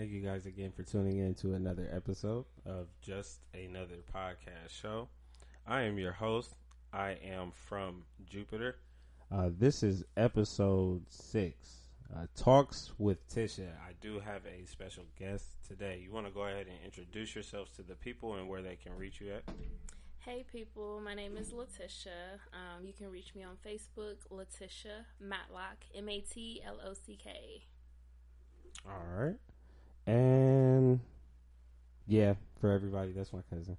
Thank you guys again for tuning in to another episode of Just Another Podcast Show. I am your host. I am from Jupiter. Uh, this is episode six. Uh, talks with Tisha. I do have a special guest today. You want to go ahead and introduce yourselves to the people and where they can reach you at? Hey people, my name is Letitia. Um, you can reach me on Facebook, Letitia Matlock, M A T L O C K. All right. And yeah, for everybody, that's my cousin.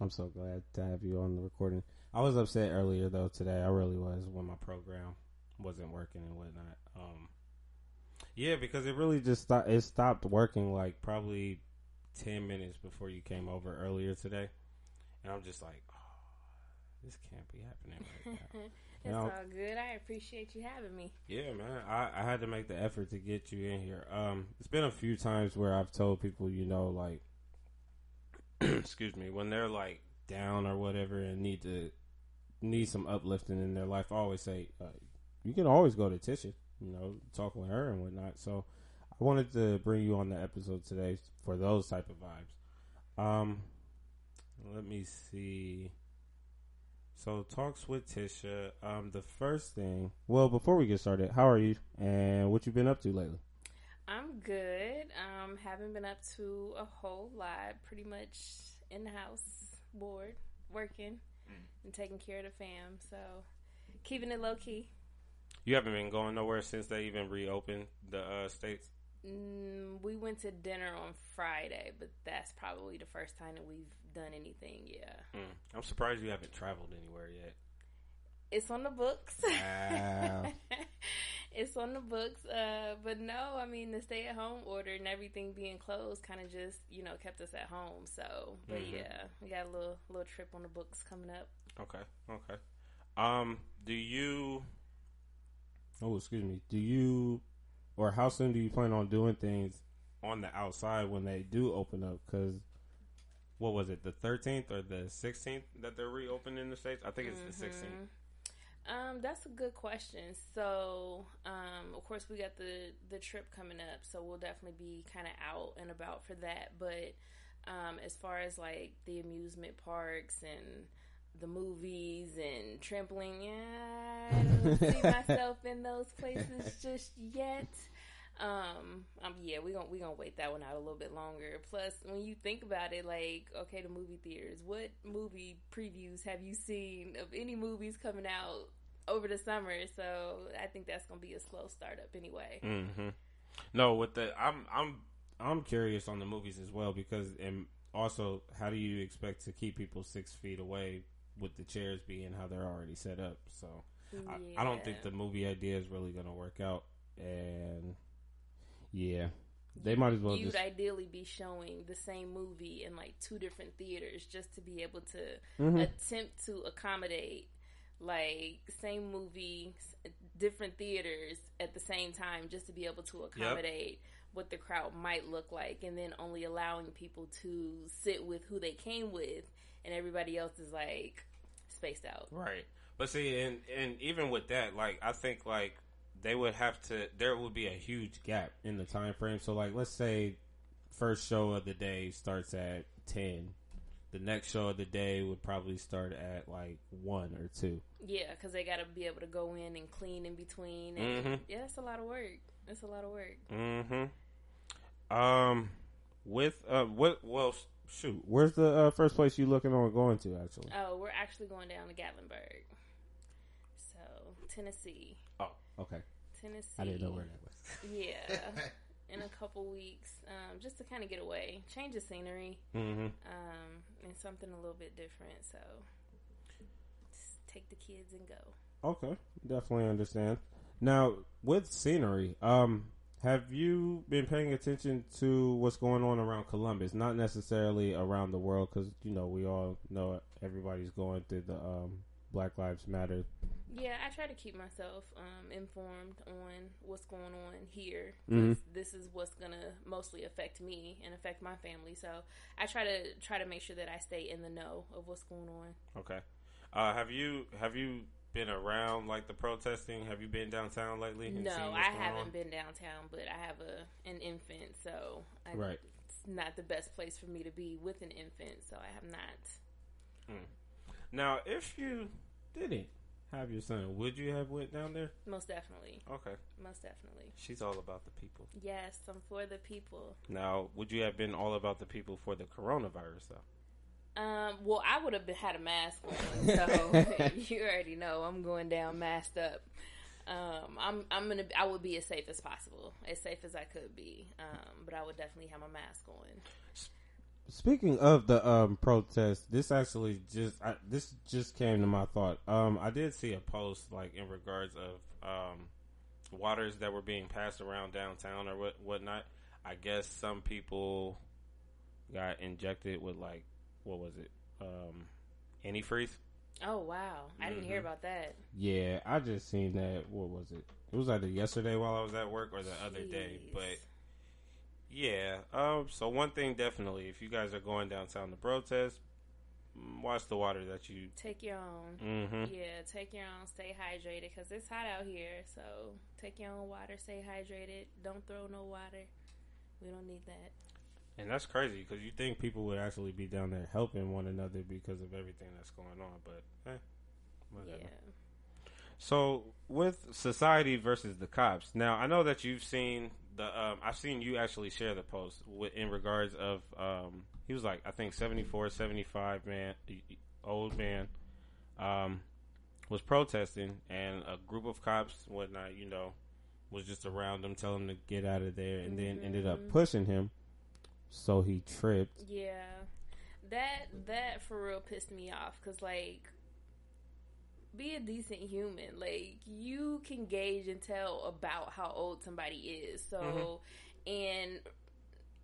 I'm so glad to have you on the recording. I was upset earlier though today. I really was when my program wasn't working and whatnot. Um, yeah, because it really just stopped. It stopped working like probably ten minutes before you came over earlier today, and I'm just like, oh, this can't be happening right now. it's all good. I appreciate you having me. Yeah, man. I, I had to make the effort to get you in here. Um, it's been a few times where I've told people, you know, like, excuse me, when they're like down or whatever and need to need some uplifting in their life, I always say, uh, you can always go to Tisha, you know, talk with her and whatnot. So I wanted to bring you on the episode today for those type of vibes. Um, let me see. So talks with Tisha. Um, the first thing. Well, before we get started, how are you and what you been up to lately? I'm good. Um, haven't been up to a whole lot. Pretty much in the house, bored, working, and taking care of the fam. So keeping it low key. You haven't been going nowhere since they even reopened the uh, states. Mm, we went to dinner on Friday, but that's probably the first time that we've done anything. Yeah, Mm. I'm surprised you haven't traveled anywhere yet. it's on the books. Wow. it's on the books. Uh, but no, I mean the stay at home order and everything being closed kind of just you know kept us at home. So, but Mhm. yeah, we got a little little trip on the books coming up. Okay. Okay. Um, do you? Oh, excuse me. Do you, or how soon do you plan on doing things on the outside when they do open up? Because what was it, the 13th or the 16th that they're reopening in the states? I think it's the 16th. Mhm. Um, that's a good question. So, um, of course, we got the the trip coming up, so we'll definitely be kind of out and about for that. But um, as far as like the amusement parks and the movies and trampling. yeah, I don't see myself in those places just yet. Um, um, yeah, we gonna we gonna wait that one out a little bit longer. Plus, when you think about it, like, okay, the movie theaters. What movie previews have you seen of any movies coming out over the summer? So I think that's gonna be a slow startup anyway. Mm-hmm. No, with the I'm I'm I'm curious on the movies as well because and also how do you expect to keep people six feet away with the chairs being how they're already set up? So I, I don't think the movie idea is really going to work out, and yeah, they might as well You'd just ideally be showing the same movie in like two different theaters just to be able to Mhm. attempt to accommodate like same movie, different theaters at the same time, just to be able to accommodate what the crowd might look like, and then only allowing people to sit with who they came with, and everybody else is like spaced out. right. But see, and and even with that, like I think like they would have to. There would be a huge gap in the time frame. So like, let's say first show of the day starts at ten. The next show of the day would probably start at like one or two. Yeah, because they got to be able to go in and clean in between. And Mhm. Yeah, that's a lot of work. That's a lot of work. Mm-hmm. Um, with uh, what? Well, shoot, where's the uh, first place you looking on going to? Actually, Oh, we're actually going down to Gatlinburg. So, Tennessee. oh, okay. Tennessee. I didn't know where that was. Yeah. In a couple weeks, um, just to kind of get away, change the scenery, Mm-hmm. um, and something a little bit different. So, just take the kids and go. Okay, definitely understand. Now, with scenery, um, have you been paying attention to what's going on around Columbus? Not necessarily around the world, because you know we all know everybody's going through the um, Black Lives Matter. Yeah, I try to keep myself um, informed on what's going on here. 'cause This is what's gonna mostly affect me and affect my family. So I try to try to make sure that I stay in the know of what's going on. Okay. Uh, have you have you been around like the protesting? Have you been downtown lately? No, I haven't on? been downtown, but I have a an infant, so I, right. it's not the best place for me to be with an infant, so I have not. Hmm. Now, if you didn't have your son, would you have went down there? Most definitely. Okay. Most definitely. She's all about the people. Yes, I'm for the people. Now, would you have been all about the people for the coronavirus though? Um, well, I would have had a mask on, so you already know I'm going down masked up. Um, I'm I'm gonna I would be as safe as possible, as safe as I could be. Um, but I would definitely have my mask on. Speaking of the um, protest, this actually just I, this just came to my thought. Um, I did see a post like in regards of um, waters that were being passed around downtown or what whatnot. I guess some people got injected with like what was it? Um, antifreeze. Oh wow! I mm-hmm. didn't hear mm-hmm. about that. Yeah, I just seen that. What was it? It was either yesterday while I was at work or the Jeez. other day. But yeah, um, so one thing definitely, if you guys are going downtown to protest, mm, watch the water that you take your own. Mm-hmm. Yeah, take your own. Stay hydrated because it's hot out here. So take your own water. Stay hydrated. Don't throw no water. We don't need that. And that's crazy because you think people would actually be down there helping one another because of everything that's going on, but eh, whatever. Yeah. So with society versus the cops. Now I know that you've seen the. Um, I've seen you actually share the post with, in regards of. Um, he was like I think 74, 75 man, old man, um, was protesting, and a group of cops, whatnot, you know, was just around him, telling him to get out of there, and mm-hmm. then ended up mm-hmm. pushing him so he tripped. Yeah, that that for real pissed me off because like, be a decent human. Like you can gauge and tell about how old somebody is. So, mm-hmm. and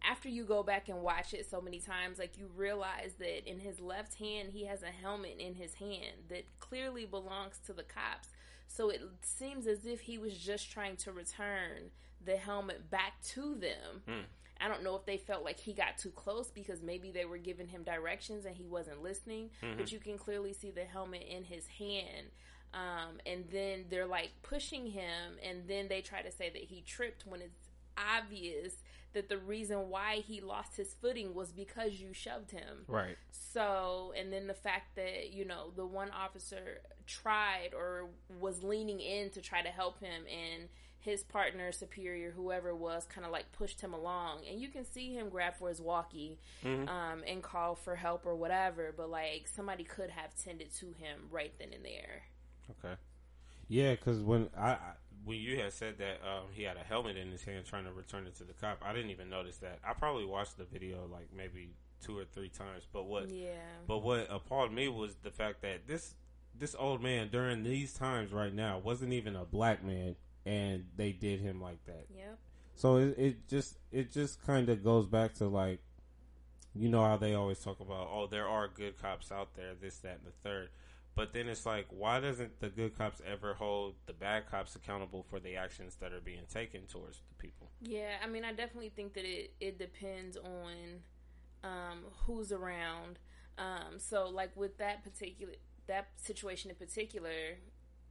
after you go back and watch it so many times, like you realize that in his left hand he has a helmet in his hand that clearly belongs to the cops. So it seems as if he was just trying to return the helmet back to them. Mm. I don't know if they felt like he got too close because maybe they were giving him directions and he wasn't listening. Mm-hmm. But you can clearly see the helmet in his hand. Um, and then they're like pushing him, and then they try to say that he tripped when it's obvious that the reason why he lost his footing was because you shoved him. Right. So, and then the fact that, you know, the one officer tried or was leaning in to try to help him and his partner, superior, whoever was, kind of like pushed him along, and you can see him grab for his walkie mm-hmm. um, and call for help or whatever. But like somebody could have tended to him right then and there. Okay. Yeah, because when I, I, when you had said that um, he had a helmet in his hand trying to return it to the cop, I didn't even notice that. I probably watched the video like maybe two or three times. But what? Yeah. But what appalled me was the fact that this this old man during these times right now wasn't even a black man and they did him like that. Yep. So it, it just it just kind of goes back to like, you know how they always talk about oh there are good cops out there this that and the third, but then it's like why doesn't the good cops ever hold the bad cops accountable for the actions that are being taken towards the people? Yeah, I mean I definitely think that it it depends on um, who's around. Um, so like with that particular that situation in particular,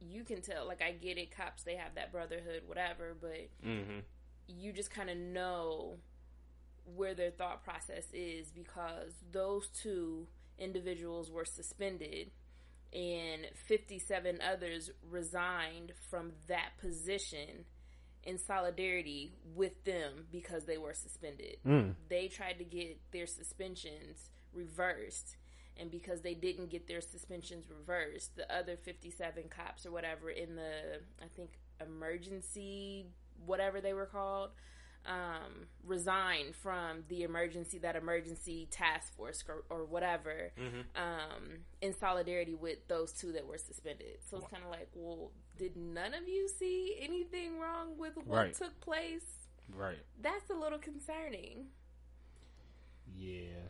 you can tell. Like I get it, cops they have that brotherhood, whatever, but mm-hmm. you just kind of know where their thought process is because those two individuals were suspended and 57 others resigned from that position in solidarity with them because they were suspended. Mm. They tried to get their suspensions reversed and because they didn't get their suspensions reversed, the other 57 cops or whatever in the, I think, emergency, whatever they were called, um, resigned from the emergency, that emergency task force or, or whatever, mm-hmm. um, in solidarity with those two that were suspended. So it's kind of like, well, did none of you see anything wrong with what right. took place? Right. That's a little concerning. Yeah.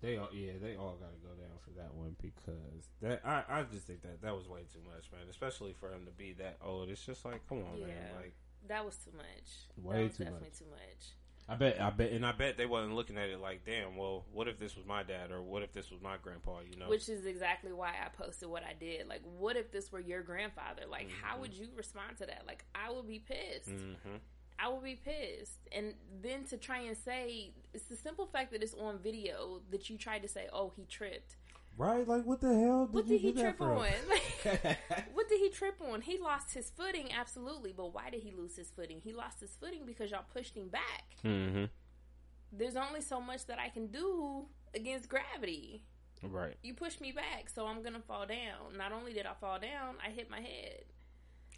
They all, yeah, they all got to go down for that one because that I, I just think that that was way too much, man. Especially for him to be that old. It's just like, come on, yeah, man. Like that was too much. Way too definitely much. too much. I bet, I bet, and I bet they wasn't looking at it like, damn. Well, what if this was my dad, or what if this was my grandpa? You know, Which is exactly why I posted what I did. Like, what if this were your grandfather? Like, how Mhm. would you respond to that? Like, I would be pissed. hmm I would be pissed. And then to try and say, it's the simple fact that it's on video that you tried to say, oh, he tripped. right? Like, what the hell did What you did he do that trip on? Like, what did he trip on? He lost his footing, absolutely. But why did he lose his footing? He lost his footing because y'all pushed him back. hmm There's only so much that I can do against gravity. Right. You pushed me back, so I'm gonna fall down. Not only did I fall down, I hit my head.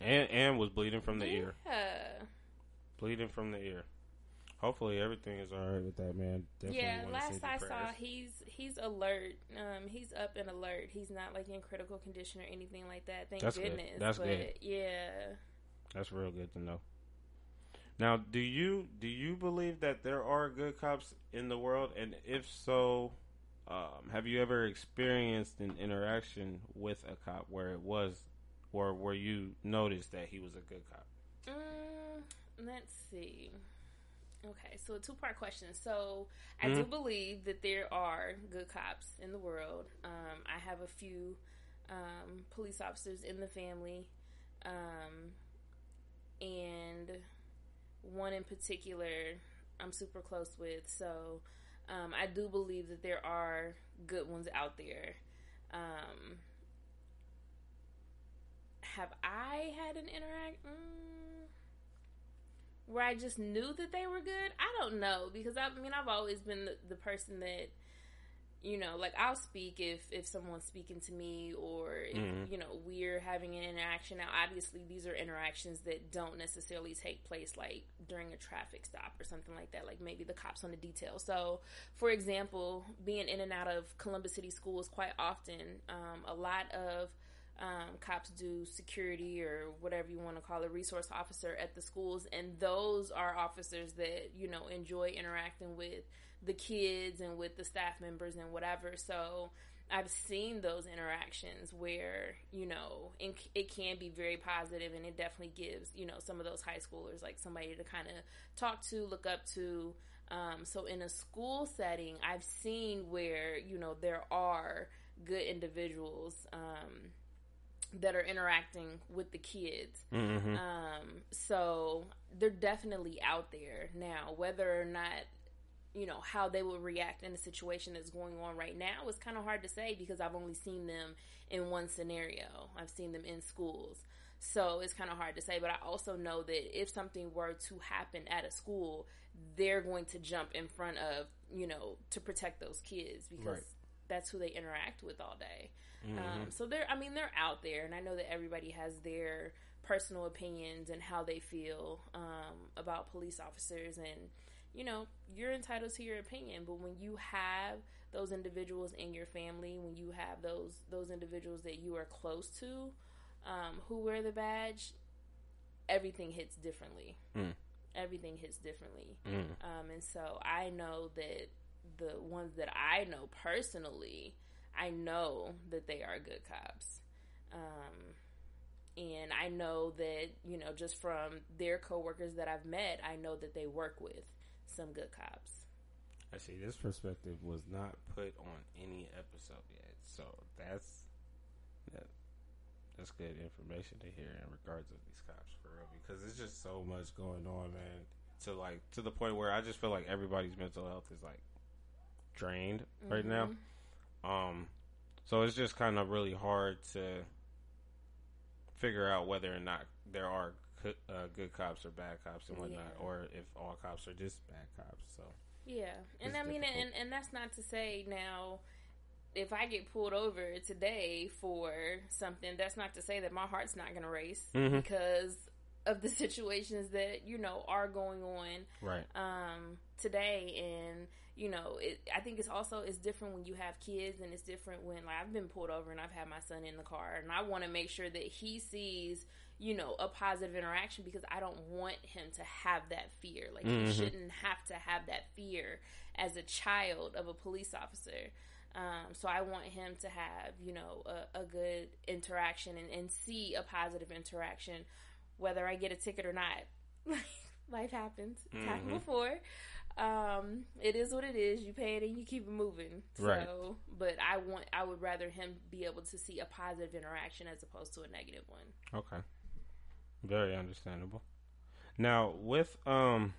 And and was bleeding from the ear. Bleeding from the ear. Hopefully everything is all right with that man. Definitely yeah, last I saw, he's he's alert. Um, he's up and alert. He's not like in critical condition or anything like that. Thank That's good. goodness. That's but good. yeah, That's real good to know. Now, do you do you believe that there are good cops in the world, and if so, um, have you ever experienced an interaction with a cop where it was, or where you noticed that he was a good cop? Mm, let's see. Okay, so a two part question. So I do Mhm. believe that there are good cops in the world. Um, I have a few um, police officers in the family, um, and one in particular I'm super close with. So um, I do believe that there are good ones out there. Um, have I had an interact mm, where I just knew that they were good? I don't know because I, mean I've always been the, the person that you know like I'll speak if if someone's speaking to me or if Mhm. you know we're having an interaction. Now obviously these are interactions that don't necessarily take place like during a traffic stop or something like that. Like maybe the cops on the detail. So for example, being in and out of Columbus City schools quite often, um, a lot of um, cops do security or whatever you want to call it, resource officer at the schools, and those are officers that you know enjoy interacting with the kids and with the staff members and whatever. So I've seen those interactions where you know it, it can be very positive, and it definitely gives you know some of those high schoolers like somebody to kind of talk to, look up to. Um, so in a school setting, I've seen where you know there are good individuals um, that are interacting with the kids. Mm-hmm. Um, so they're definitely out there now. Whether or not you know how they will react in a situation that's going on right now is kind of hard to say because I've only seen them in one scenario. I've seen them in schools. So it's kind of hard to say, but I also know that if something were to happen at a school, they're going to jump in front of, you know, to protect those kids because Right. that's who they interact with all day. Mm-hmm. Um, so they're, I mean, they're out there, and I know that everybody has their personal opinions and how they feel um, about police officers, and you know, you're entitled to your opinion. But when you have those individuals in your family, when you have those those individuals that you are close to, um, who wear the badge, everything hits differently. Mm. Everything hits differently. mm Um, and so I know that the ones that I know personally, I know that they are good cops. Um, and I know that, you know, just from their coworkers that I've met, I know that they work with some good cops. I see. This perspective was not put on any episode yet, so that's that, that's good information to hear in regards of these cops for real because it's just so much going on, man. To like to the point where I just feel like everybody's mental health is like drained right now. Um, so it's just kind of really hard to figure out whether or not there are co- uh, good cops or bad cops and whatnot, Yeah. or if all cops are just bad cops. So Yeah, and It's I mean, difficult. and and that's not to say now, if I get pulled over today for something, that's not to say that my heart's not going to race Mhm. because of the situations that you know are going on right, um, today, and you know, it, I think it's also it's different when you have kids, and it's different when like I've been pulled over and I've had my son in the car, and I want to make sure that he sees you know a positive interaction because I don't want him to have that fear. Like Mhm. he shouldn't have to have that fear as a child of a police officer. Um, so I want him to have, you know, a, a good interaction and, and see a positive interaction, whether I get a ticket or not. Life happens. It's happened Mhm. before. um, it is what it is. You pay it and you keep it moving. Right. But I want, I would rather him be able to see a positive interaction as opposed to a negative one. Okay. Very understandable. Now, with um,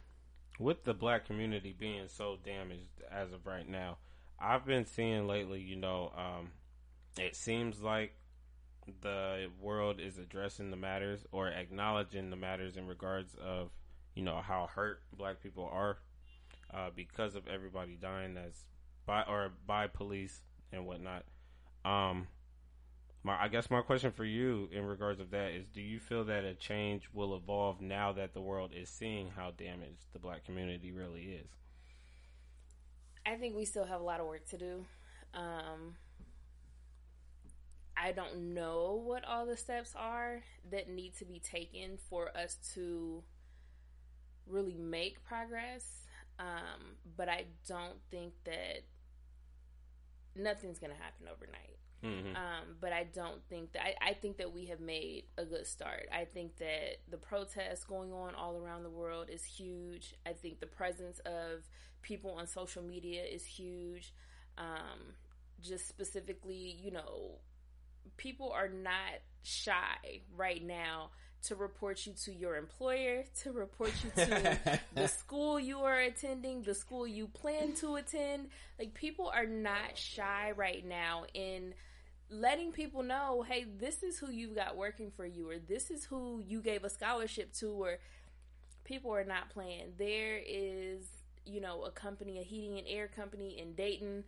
with the black community being so damaged as of right now, I've been seeing lately. You know, um, it seems like the world is addressing the matters or acknowledging the matters in regards of you know how hurt black people are uh, because of everybody dying as by or by police and whatnot. Um, my I guess my question for you in regards of that is: Do you feel that a change will evolve now that the world is seeing how damaged the black community really is? I think we still have a lot of work to do. Um, I don't know what all the steps are that need to be taken for us to really make progress. Um, but I don't think that nothing's going to happen overnight. Mm-hmm. Um, but I don't think that I, I think that we have made a good start. I think that the protests going on all around the world is huge. I think the presence of people on social media is huge. Um, just specifically, you know, people are not shy right now to report you to your employer, to report you to the school you are attending, the school you plan to attend. Like people are not shy right now in letting people know, hey, this is who you've got working for you, or this is who you gave a scholarship to, or people are not playing. There is, you know, a company, a heating and air company in Dayton.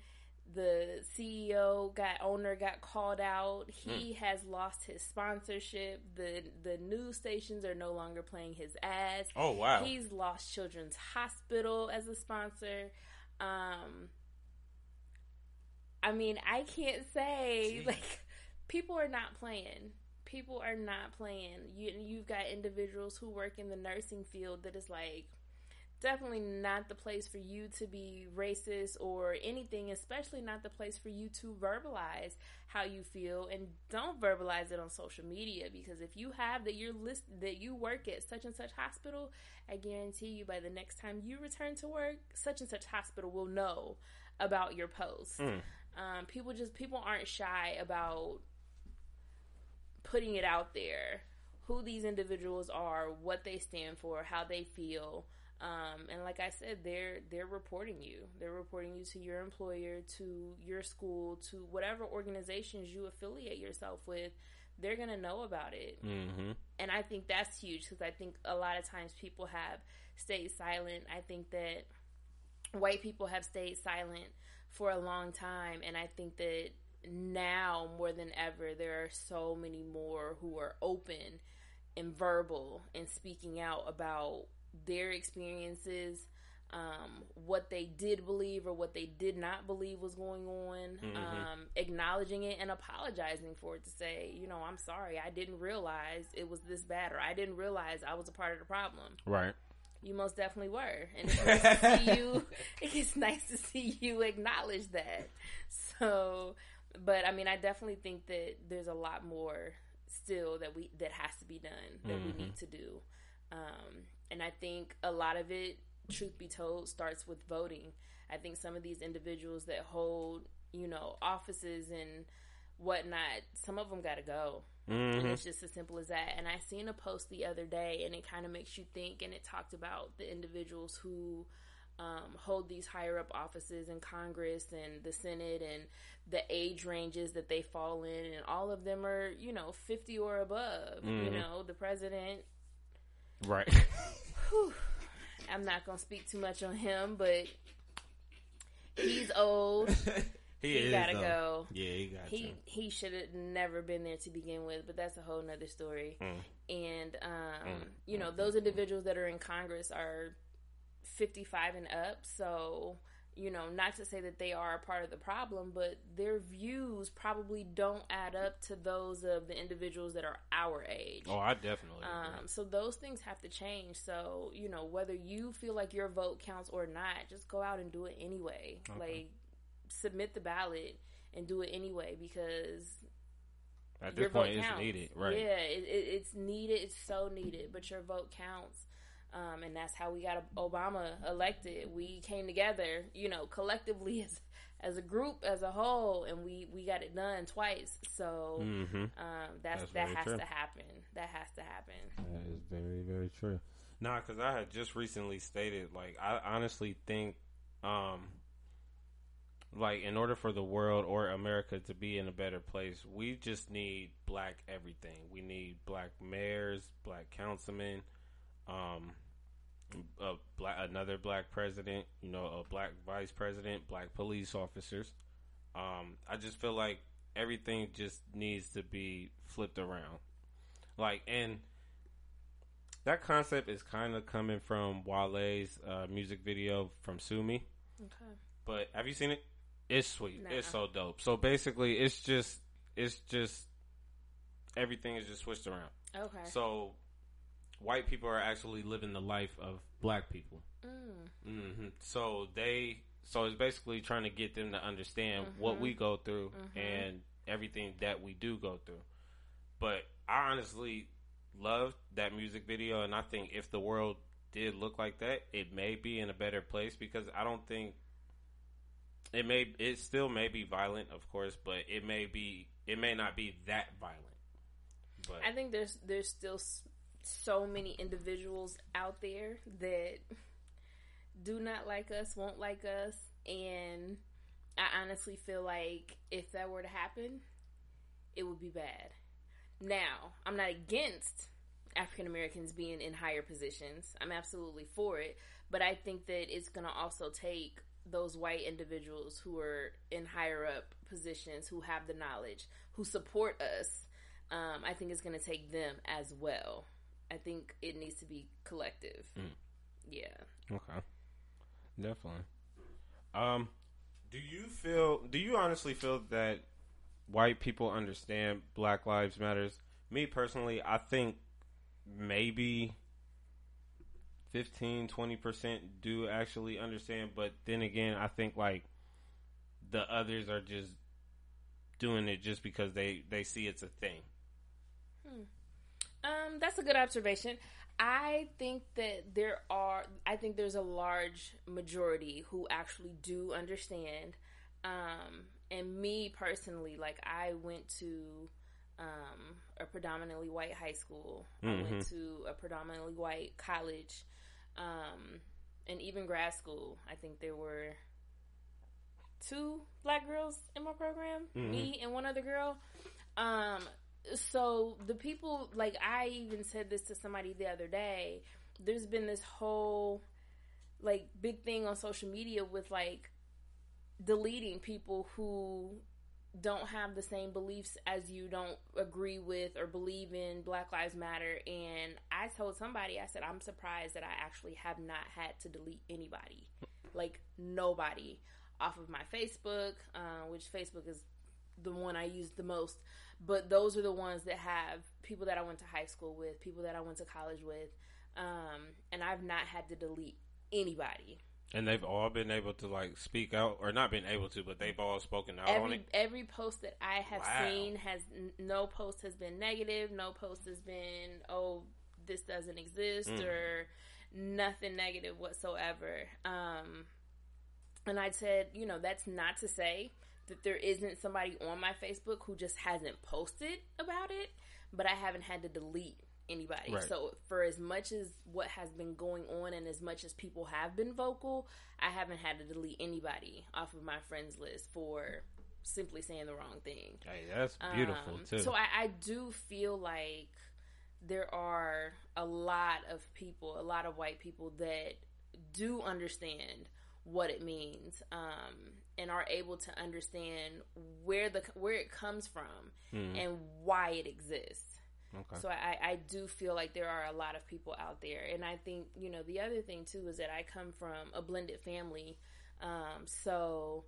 The CEO got owner got called out. He has lost his sponsorship. The the news stations are no longer playing his ads. Oh wow! He's lost Children's Hospital as a sponsor. Um, I mean, I can't say Jeez. like people are not playing. People are not playing. You you've got individuals who work in the nursing field that is like definitely not the place for you to be racist or anything, especially not the place for you to verbalize how you feel and don't verbalize it on social media because if you have that you're list that you work at such and such hospital, I guarantee you by the next time you return to work, such and such hospital will know about your post. Mm. Um, people just people aren't shy about putting it out there who these individuals are, what they stand for, how they feel. Um, and like I said, they're they're reporting you. They're reporting you to your employer, to your school, to whatever organizations you affiliate yourself with. They're gonna know about it, Mm-hmm. and I think that's huge because I think a lot of times people have stayed silent. I think that white people have stayed silent for a long time, and I think that now more than ever there are so many more who are open and verbal and speaking out about their experiences um, what they did believe or what they did not believe was going on Mhm. um, acknowledging it and apologizing for it to say you know i'm sorry i didn't realize it was this bad or i didn't realize i was a part of the problem Right. you most definitely were and it's nice to see you it's nice to see you acknowledge that so but i mean i definitely think that there's a lot more still that we that has to be done that Mhm. we need to do um, and i think a lot of it truth be told starts with voting i think some of these individuals that hold you know offices and whatnot some of them got to go and Mm-hmm. it's just as simple as that. And I seen a post the other day, and it kind of makes you think. And it talked about the individuals who um, hold these higher up offices in Congress and the Senate, and the age ranges that they fall in, and all of them are, you know, fifty or above. You Mhm. know, the president. Right. Whew, I'm not gonna speak too much on him, but he's old. he, He is, gotta though. go. Yeah, he got he he should have never been there to begin with, but that's a whole nother story. Mm. And um, Mm, you know, those individuals that are in Congress are 55 and up, so you know, not to say that they are a part of the problem, but their views probably don't add up to those of the individuals that are our age. Oh, I definitely. Um, so those things have to change. So you know, whether you feel like your vote counts or not, just go out and do it anyway. Okay. Like submit the ballot and do it anyway because At your this point, it's needed. Right. Yeah, it, it, it's needed. It's so needed. But your vote counts. Um, and that's how we got Obama elected. We came together, you know, collectively as as a group, as a whole, and we we got it done twice. So Mm-hmm. um, that's, That's that has true. to happen. That has to happen. That is very, very true. Nah, because I had just recently stated, like, I honestly think, um, like, in order for the world or America to be in a better place, we just need black everything. We need black mayors, black councilmen, um, a black another black president, you know, a black vice president, black police officers. Um, I just feel like everything just needs to be flipped around. Like, and that concept is kind of coming from Wale's uh, music video from Sue Me. Okay. But have you seen it? It's sweet. Nah. It's so dope. So basically, it's just, it's just, everything is just switched around. Okay. So white people are actually living the life of black people. Mm. hmm So they, so it's basically trying to get them to understand what Mhm. we go through Mhm. and everything that we do go through. But I honestly loved that music video, and I think if the world did look like that, it may be in a better place because I don't think it may. It still may be violent, of course, but it may be. It may not be that violent. But I think there's there's still so many individuals out there that do not like us, won't like us, and I honestly feel like if that were to happen, it would be bad. Now, I'm not against African Americans being in higher positions. I'm absolutely for it, but I think that it's going to also take those white individuals who are in higher up positions, who have the knowledge, who support us. Um, I think it's going to take them as well. I think it needs to be collective. Mm. Yeah. Okay. Definitely. Um do you feel do you honestly feel that white people understand Black Lives Matters? Me personally, I think maybe 15 20% do actually understand, but then again, I think like the others are just doing it just because they they see it's a thing. Um, that's a good observation. I think that there are. I think there's a large majority who actually do understand. Um, and me personally, like I went to um, a predominantly white high school. I went to a predominantly white college, um, and even grad school. I think there were two black girls in my program, me and one other girl. Um, so the people like I even said this to somebody the other day. There's been this whole like big thing on social media with like deleting people who don't have the same beliefs as you, don't agree with or believe in Black Lives Matter. And I told somebody, I said, I'm surprised that I actually have not had to delete anybody, like nobody, off of my Facebook, uh, which Facebook is the one I use the most. But those are the ones that have people that I went to high school with, people that I went to college with, um, and I've not had to delete anybody. And they've all been able to like speak out or not been able to, but they've all spoken out on every it. every post that I have Wow. seen has n- no post has been negative. No post has been oh this doesn't exist Mm. or nothing negative whatsoever. Um, and I said, you know, that's not to say that there isn't somebody on my Facebook who just hasn't posted about it, but I haven't had to delete anybody. Right. So for as much as what has been going on and as much as people have been vocal, I haven't had to delete anybody off of my friends list for simply saying the wrong thing. Hey, that's beautiful Um, too. So I, I do feel like there are a lot of people, a lot of white people that do understand what it means um, and are able to understand where the where it comes from Mhm. and why it exists. okay. So I, I do feel like there are a lot of people out there, and I think you know the other thing too is that I come from a blended family, um, so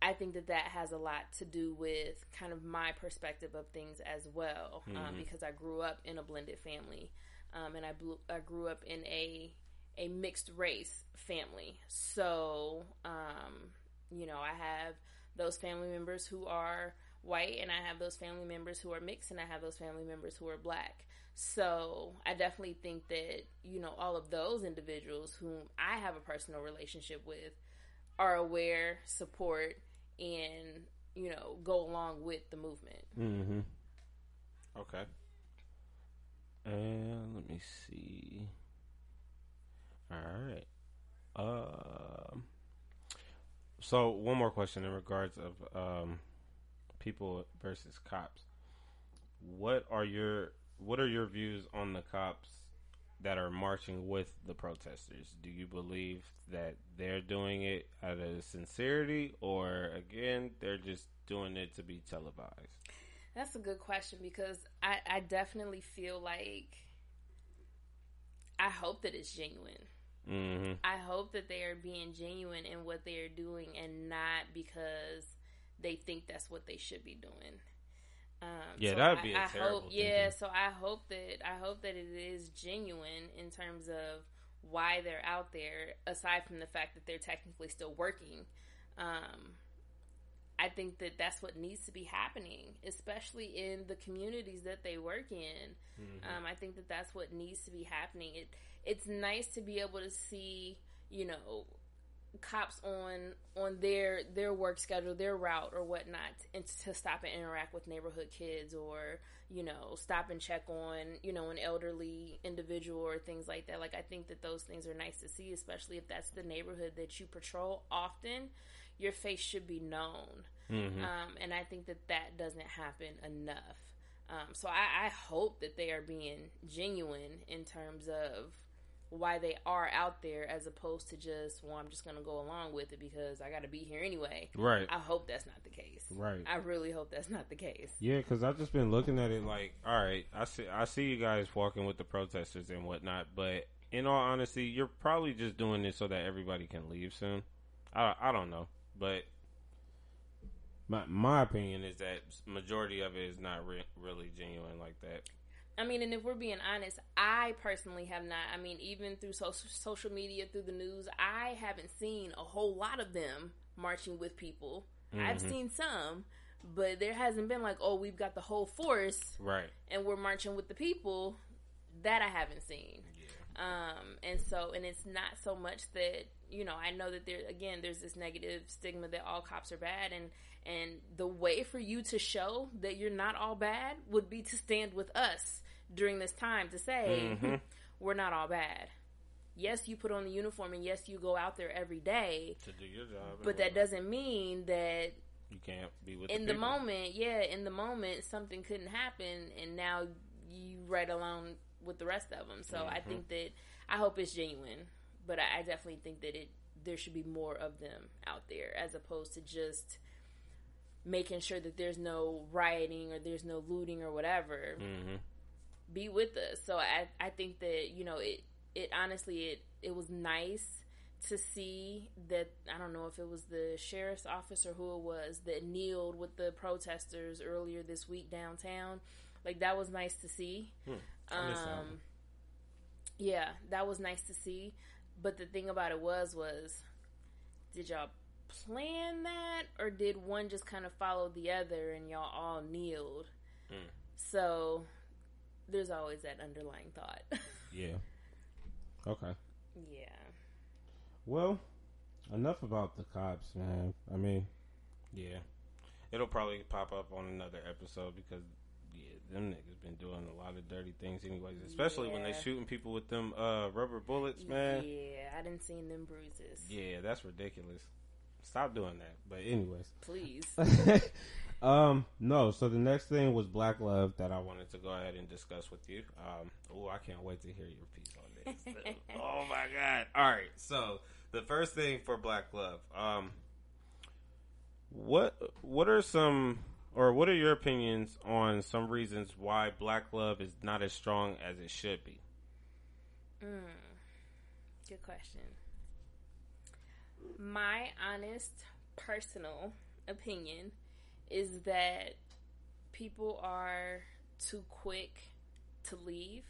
I think that that has a lot to do with kind of my perspective of things as well, um, Mhm. because I grew up in a blended family, um, and I blew, I grew up in a a mixed race family, so um, you know I have those family members who are white and I have those family members who are mixed and I have those family members who are black. So I definitely think that, you know, all of those individuals whom I have a personal relationship with are aware, support, and, you know, go along with the movement. Mm-hmm. Okay. And let me see. All right. Um. So one more question in regards of um, people versus cops. What are your what are your views on the cops that are marching with the protesters? Do you believe that they're doing it out of sincerity, or again, they're just doing it to be televised? That's a good question because I, I definitely feel like I hope that it's genuine. Mm-hmm. I hope that they are being genuine in what they are doing and not because they think that's what they should be doing. Um, Yeah, so that'd be a I terrible hope, yeah. So I hope that I hope that it is genuine in terms of why they're out there. Aside from the fact that they're technically still working, um, I think that that's what needs to be happening, especially in the communities that they work in. Um, I think that that's what needs to be happening. It it's nice to be able to see, you know, cops on on their their work schedule, their route or whatnot, and to stop and interact with neighborhood kids, or you know, stop and check on you know an elderly individual or things like that. Like I think that those things are nice to see, especially if that's the neighborhood that you patrol often. Your face should be known, Mm-hmm. um, and I think that that doesn't happen enough. Um, so I, I hope that they are being genuine in terms of why they are out there, as opposed to just, well, I'm just going to go along with it because I got to be here anyway. Right. I hope that's not the case. Right. I really hope that's not the case. Yeah, because I've just been looking at it like, all right, I see, I see you guys walking with the protesters and whatnot, but in all honesty, you're probably just doing this so that everybody can leave soon. I, I don't know, but my my opinion is that majority of it is not re- really genuine like that. I mean, and if we're being honest, I personally have not. I mean, even through so- social media, through the news, I haven't seen a whole lot of them marching with people. I've Mhm. seen some, but there hasn't been like, oh, we've got the whole force Right. and we're marching with the people. That I haven't seen. Um, and so, and it's not so much that you know. I know that there again, there's this negative stigma that all cops are bad, and and the way for you to show that you're not all bad would be to stand with us during this time to say Mhm. we're not all bad. Yes, you put on the uniform, and yes, you go out there every day, To do your job, but that doesn't mean that you can't be with in the, the moment, yeah, in the moment, something couldn't happen, and now you right along with the rest of them. So I Mhm. think that I hope it's genuine, but I, I definitely think that it there should be more of them out there as opposed to just making sure that there's no rioting or there's no looting or whatever. Mhm. Be with us. So I I think that you know it it honestly it it was nice to see that I don't know if it was the sheriff's office or who it was that kneeled with the protesters earlier this week downtown. Like that was nice to see. Hmm. I missed that one. Um, yeah, that was nice to see. But the thing about it was was did y'all plan that or did one just kind of follow the other and y'all all kneeled? Hmm. So there's always that underlying thought. Yeah. Okay. yeah. Well, enough about the cops, man. I mean, yeah, it'll probably pop up on another episode because yeah, them niggas been doing a lot of dirty things, anyways. Especially when they Yeah. shooting people with them uh, rubber bullets, man. Yeah, I didn't see them bruises. Yeah, that's ridiculous. Stop doing that. But anyways, Please. um, no. So the next thing was Black Love that I wanted to go ahead and discuss with you. Um, oh, I can't wait to hear your piece on this. oh my god! All right, so the first thing for Black Love, um, what what are some or what are your opinions on some reasons why Black Love is not as strong as it should be? Mm, good question. My honest, personal opinion is that people are too quick to leave.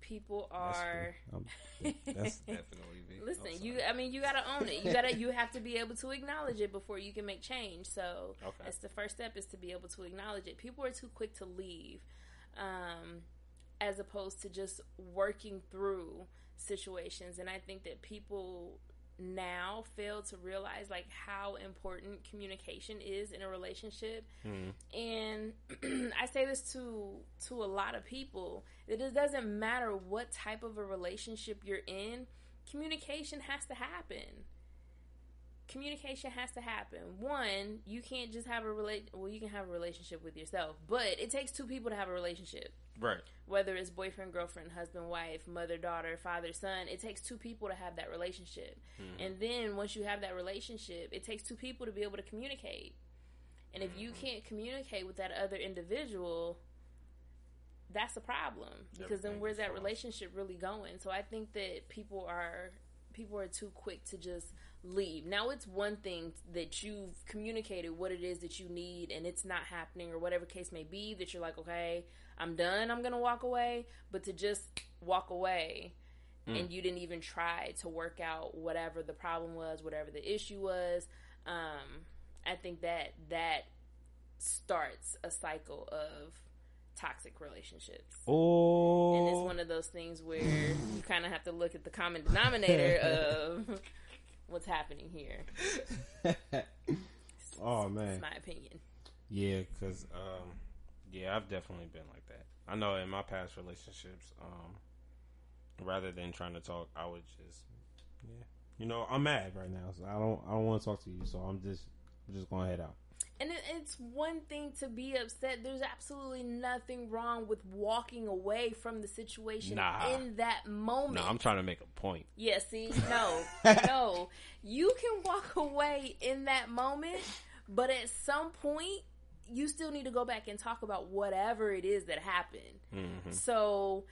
People are. Um, that's definitely me. I'm Listen, you. I mean, you gotta own it. You gotta. You have to be able to acknowledge it before you can make change. So Okay. that's the first step is to be able to acknowledge it. People are too quick to leave. Um, as opposed to just working through situations. And I think that people now fail to realize like how important communication is in a relationship mm. and i say this to to a lot of people that it doesn't matter what type of a relationship you're in communication has to happen communication has to happen. One, you can't just have a relate. Well, you can have a relationship with yourself, but it takes two people to have a relationship. Right. Whether it's boyfriend, girlfriend, husband, wife, mother, daughter, father, son, it takes two people to have that relationship. Mm-hmm. And then once you have that relationship, it takes two people to be able to communicate. And if you mm-hmm. can't communicate with that other individual, that's a problem because then where's that relationship really going? So I think that people are people are too quick to just leave. Now it's one thing that you've communicated what it is that you need and it's not happening or whatever case may be that you're like, okay, I'm done, I'm gonna walk away. But to just walk away mm. and you didn't even try to work out whatever the problem was, whatever the issue was, um, I think that that starts a cycle of toxic relationships. Oh. And it's one of those things where you kind of have to look at the common denominator of what's happening here. oh man, That's my opinion. Yeah, because um, yeah, I've definitely been like that. I know in my past relationships, um, rather than trying to talk, I would just yeah, you know, I'm mad right now, so I don't I don't want to talk to you, so I'm just I'm just going to head out. And it's one thing to be upset. There's absolutely nothing wrong with walking away from the situation nah. in that moment. No, I'm trying to make a point. Yeah, see, no, no. You can walk away in that moment, but at some point, you still need to go back and talk about whatever it is that happened. Mm-hmm. So,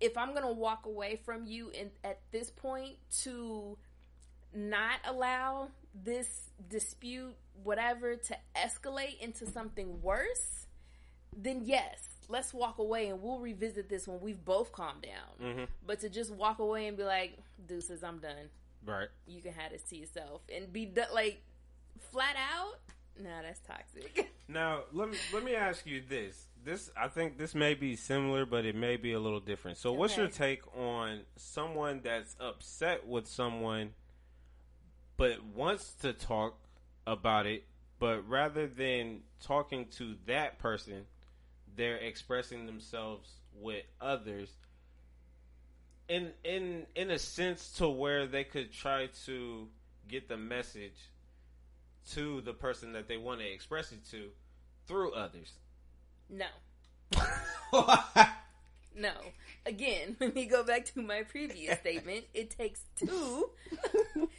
if I'm going to walk away from you in, at this point to not allow this dispute, whatever, to escalate into something worse, then yes, let's walk away and we'll revisit this when we've both calmed down. Mm-hmm. But to just walk away and be like, deuces, I'm done. Right. You can have this to yourself and be done, like flat out. Nah, that's toxic. now let me let me ask you this. This I think this may be similar, but it may be a little different. So, okay. what's your take on someone that's upset with someone, but wants to talk about it, but rather than talking to that person, they're expressing themselves with others in in in a sense to where they could try to get the message to the person that they want to express it to through others. No. no. Again, let me go back to my previous statement. It takes two.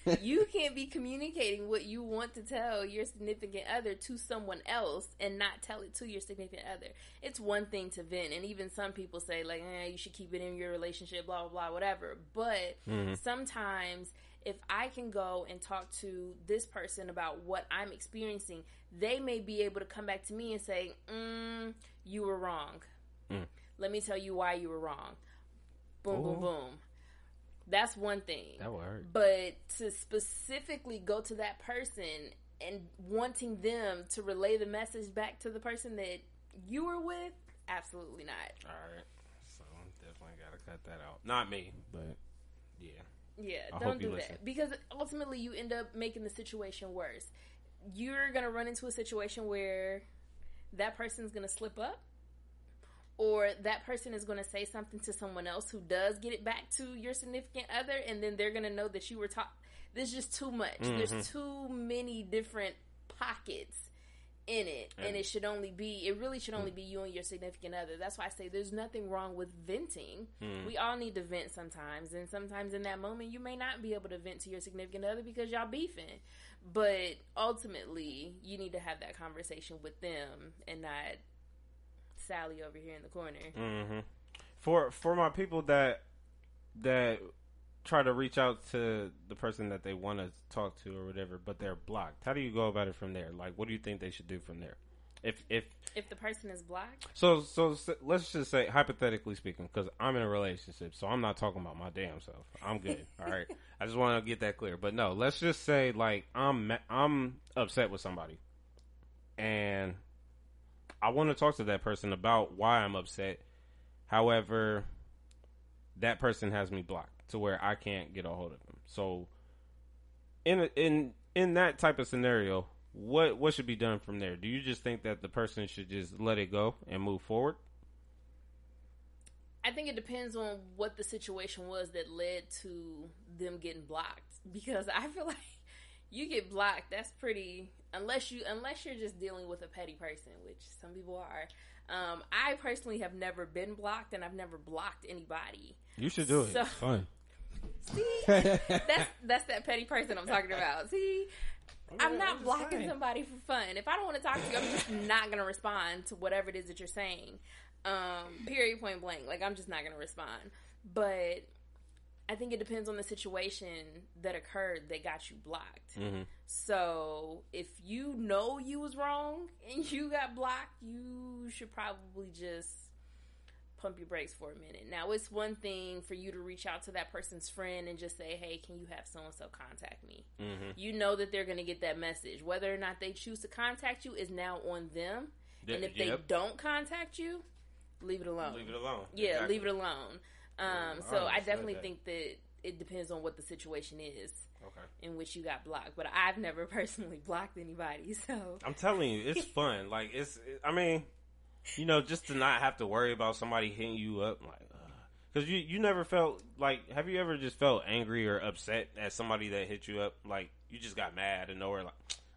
you can't be communicating what you want to tell your significant other to someone else and not tell it to your significant other. It's one thing to vent, and even some people say, like, eh, you should keep it in your relationship, blah, blah, blah, whatever. But mm-hmm. sometimes if I can go and talk to this person about what I'm experiencing, they may be able to come back to me and say, mm, you were wrong. Mm. Let me tell you why you were wrong. Boom, Ooh. boom, boom. That's one thing. That works. But to specifically go to that person and wanting them to relay the message back to the person that you were with, absolutely not. All right. So I definitely got to cut that out. Not me, but yeah. Yeah, I don't do that because ultimately you end up making the situation worse. You're gonna run into a situation where that person's gonna slip up or that person is going to say something to someone else who does get it back to your significant other and then they're going to know that you were taught there's just too much mm-hmm. there's too many different pockets in it and, and it should only be it really should only be you and your significant other that's why i say there's nothing wrong with venting mm. we all need to vent sometimes and sometimes in that moment you may not be able to vent to your significant other because y'all beefing but ultimately you need to have that conversation with them and not Sally over here in the corner. Mm-hmm. For for my people that that try to reach out to the person that they want to talk to or whatever, but they're blocked. How do you go about it from there? Like, what do you think they should do from there? If if if the person is blocked, so so, so let's just say hypothetically speaking, because I'm in a relationship, so I'm not talking about my damn self. I'm good. all right, I just want to get that clear. But no, let's just say like I'm I'm upset with somebody, and I want to talk to that person about why I'm upset, However, that person has me blocked to where I can't get a hold of them. So, in in in that type of scenario, what what should be done from there? Do you just think that the person should just let it go and move forward? I think it depends on what the situation was that led to them getting blocked. Because I feel like you get blocked, that's pretty unless you unless you're just dealing with a petty person, which some people are. Um, I personally have never been blocked, and I've never blocked anybody. You should do it. It's fun. See, that's that's that petty person I'm talking about. See, I'm not blocking somebody for fun. If I don't want to talk to you, I'm just not gonna respond to whatever it is that you're saying. Um, period, point blank. Like I'm just not gonna respond. But I think it depends on the situation that occurred that got you blocked. hmm So if you know you was wrong and you got blocked, you should probably just pump your brakes for a minute. Now it's one thing for you to reach out to that person's friend and just say, "Hey, can you have so and so contact me?" hmm You know that they're going to get that message. Whether or not they choose to contact you is now on them. and if they don't contact you, leave it alone. leave it alone. Yeah, Exactly. leave it alone. Um, Yeah, I so I definitely that. think that it depends on what the situation is Okay. in which you got blocked. But I've never personally blocked anybody, so I'm telling you, it's fun. like it's. I mean, you know, just to not have to worry about somebody hitting you up, like, because you you never felt like. Have you ever just felt angry or upset at somebody that hit you up? Like you just got mad and nowhere. Like,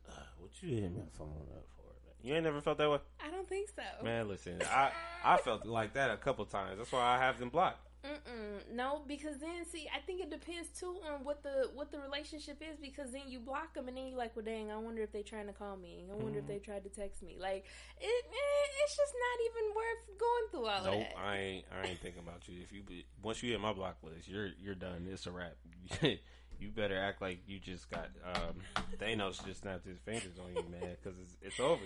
uh, what you hit my phone up for? You ain't never felt that way, I don't think so. man. Listen, I I felt like that a couple times. That's why I have them blocked. Mm-mm. No, because then see, I think it depends too on what the what the relationship is. Because then you block them, and then you're like, "Well, dang, I wonder if they trying to call me. I wonder if Mm-hmm. they tried to text me." Like, it, eh, it's just not even worth going through all Nope, that. I ain't. I ain't thinking about you. If you be- once you hit my block list, you're you're done. It's a wrap. you better act like you just got um, Thanos just snapped his fingers on you, man, because it's it's over.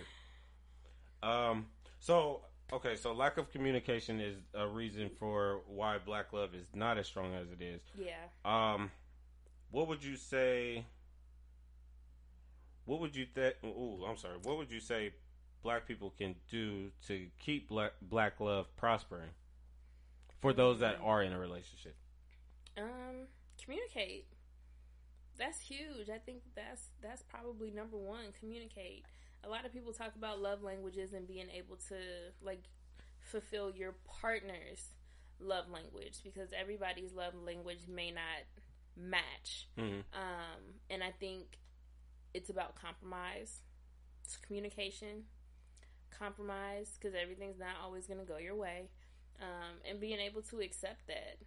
Um. So okay. So lack of communication is a reason for why black love is not as strong as it is. yeah. Um, what would you say? What would you think? Oh, I'm sorry. What would you say black people can do to keep black black love prospering for those that are in a relationship? Um, communicate. That's huge. I think that's that's probably number one. Communicate. A lot of people talk about love languages and being able to like fulfill your partner's love language because everybody's love language may not match. Mhm. Um, and I think it's about compromise. It's communication, compromise because everything's not always going to go your way, um, and being able to accept that.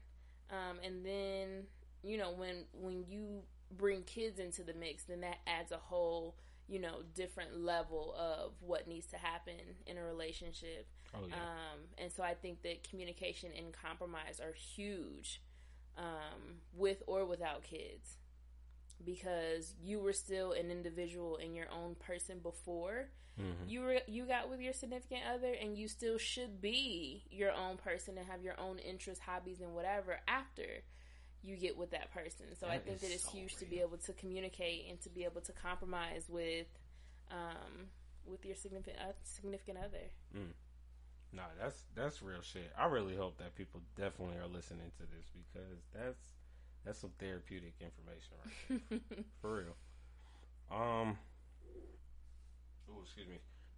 Um, and then you know when when you bring kids into the mix, then that adds a whole you know different level of what needs to happen in a relationship. Oh yeah. Um, and so I think that communication and compromise are huge um, with or without kids because you were still an individual and your own person before Mhm. you were you got with your significant other and you still should be your own person and have your own interests hobbies and whatever after you get with that person so i think that it's so huge to be able to communicate and to be able to compromise with um with your significant uh, significant other Mm. No, that's that's real shit. I really hope that people definitely are listening to this because that's that's some therapeutic information right there. For real. Um. Oh, excuse me.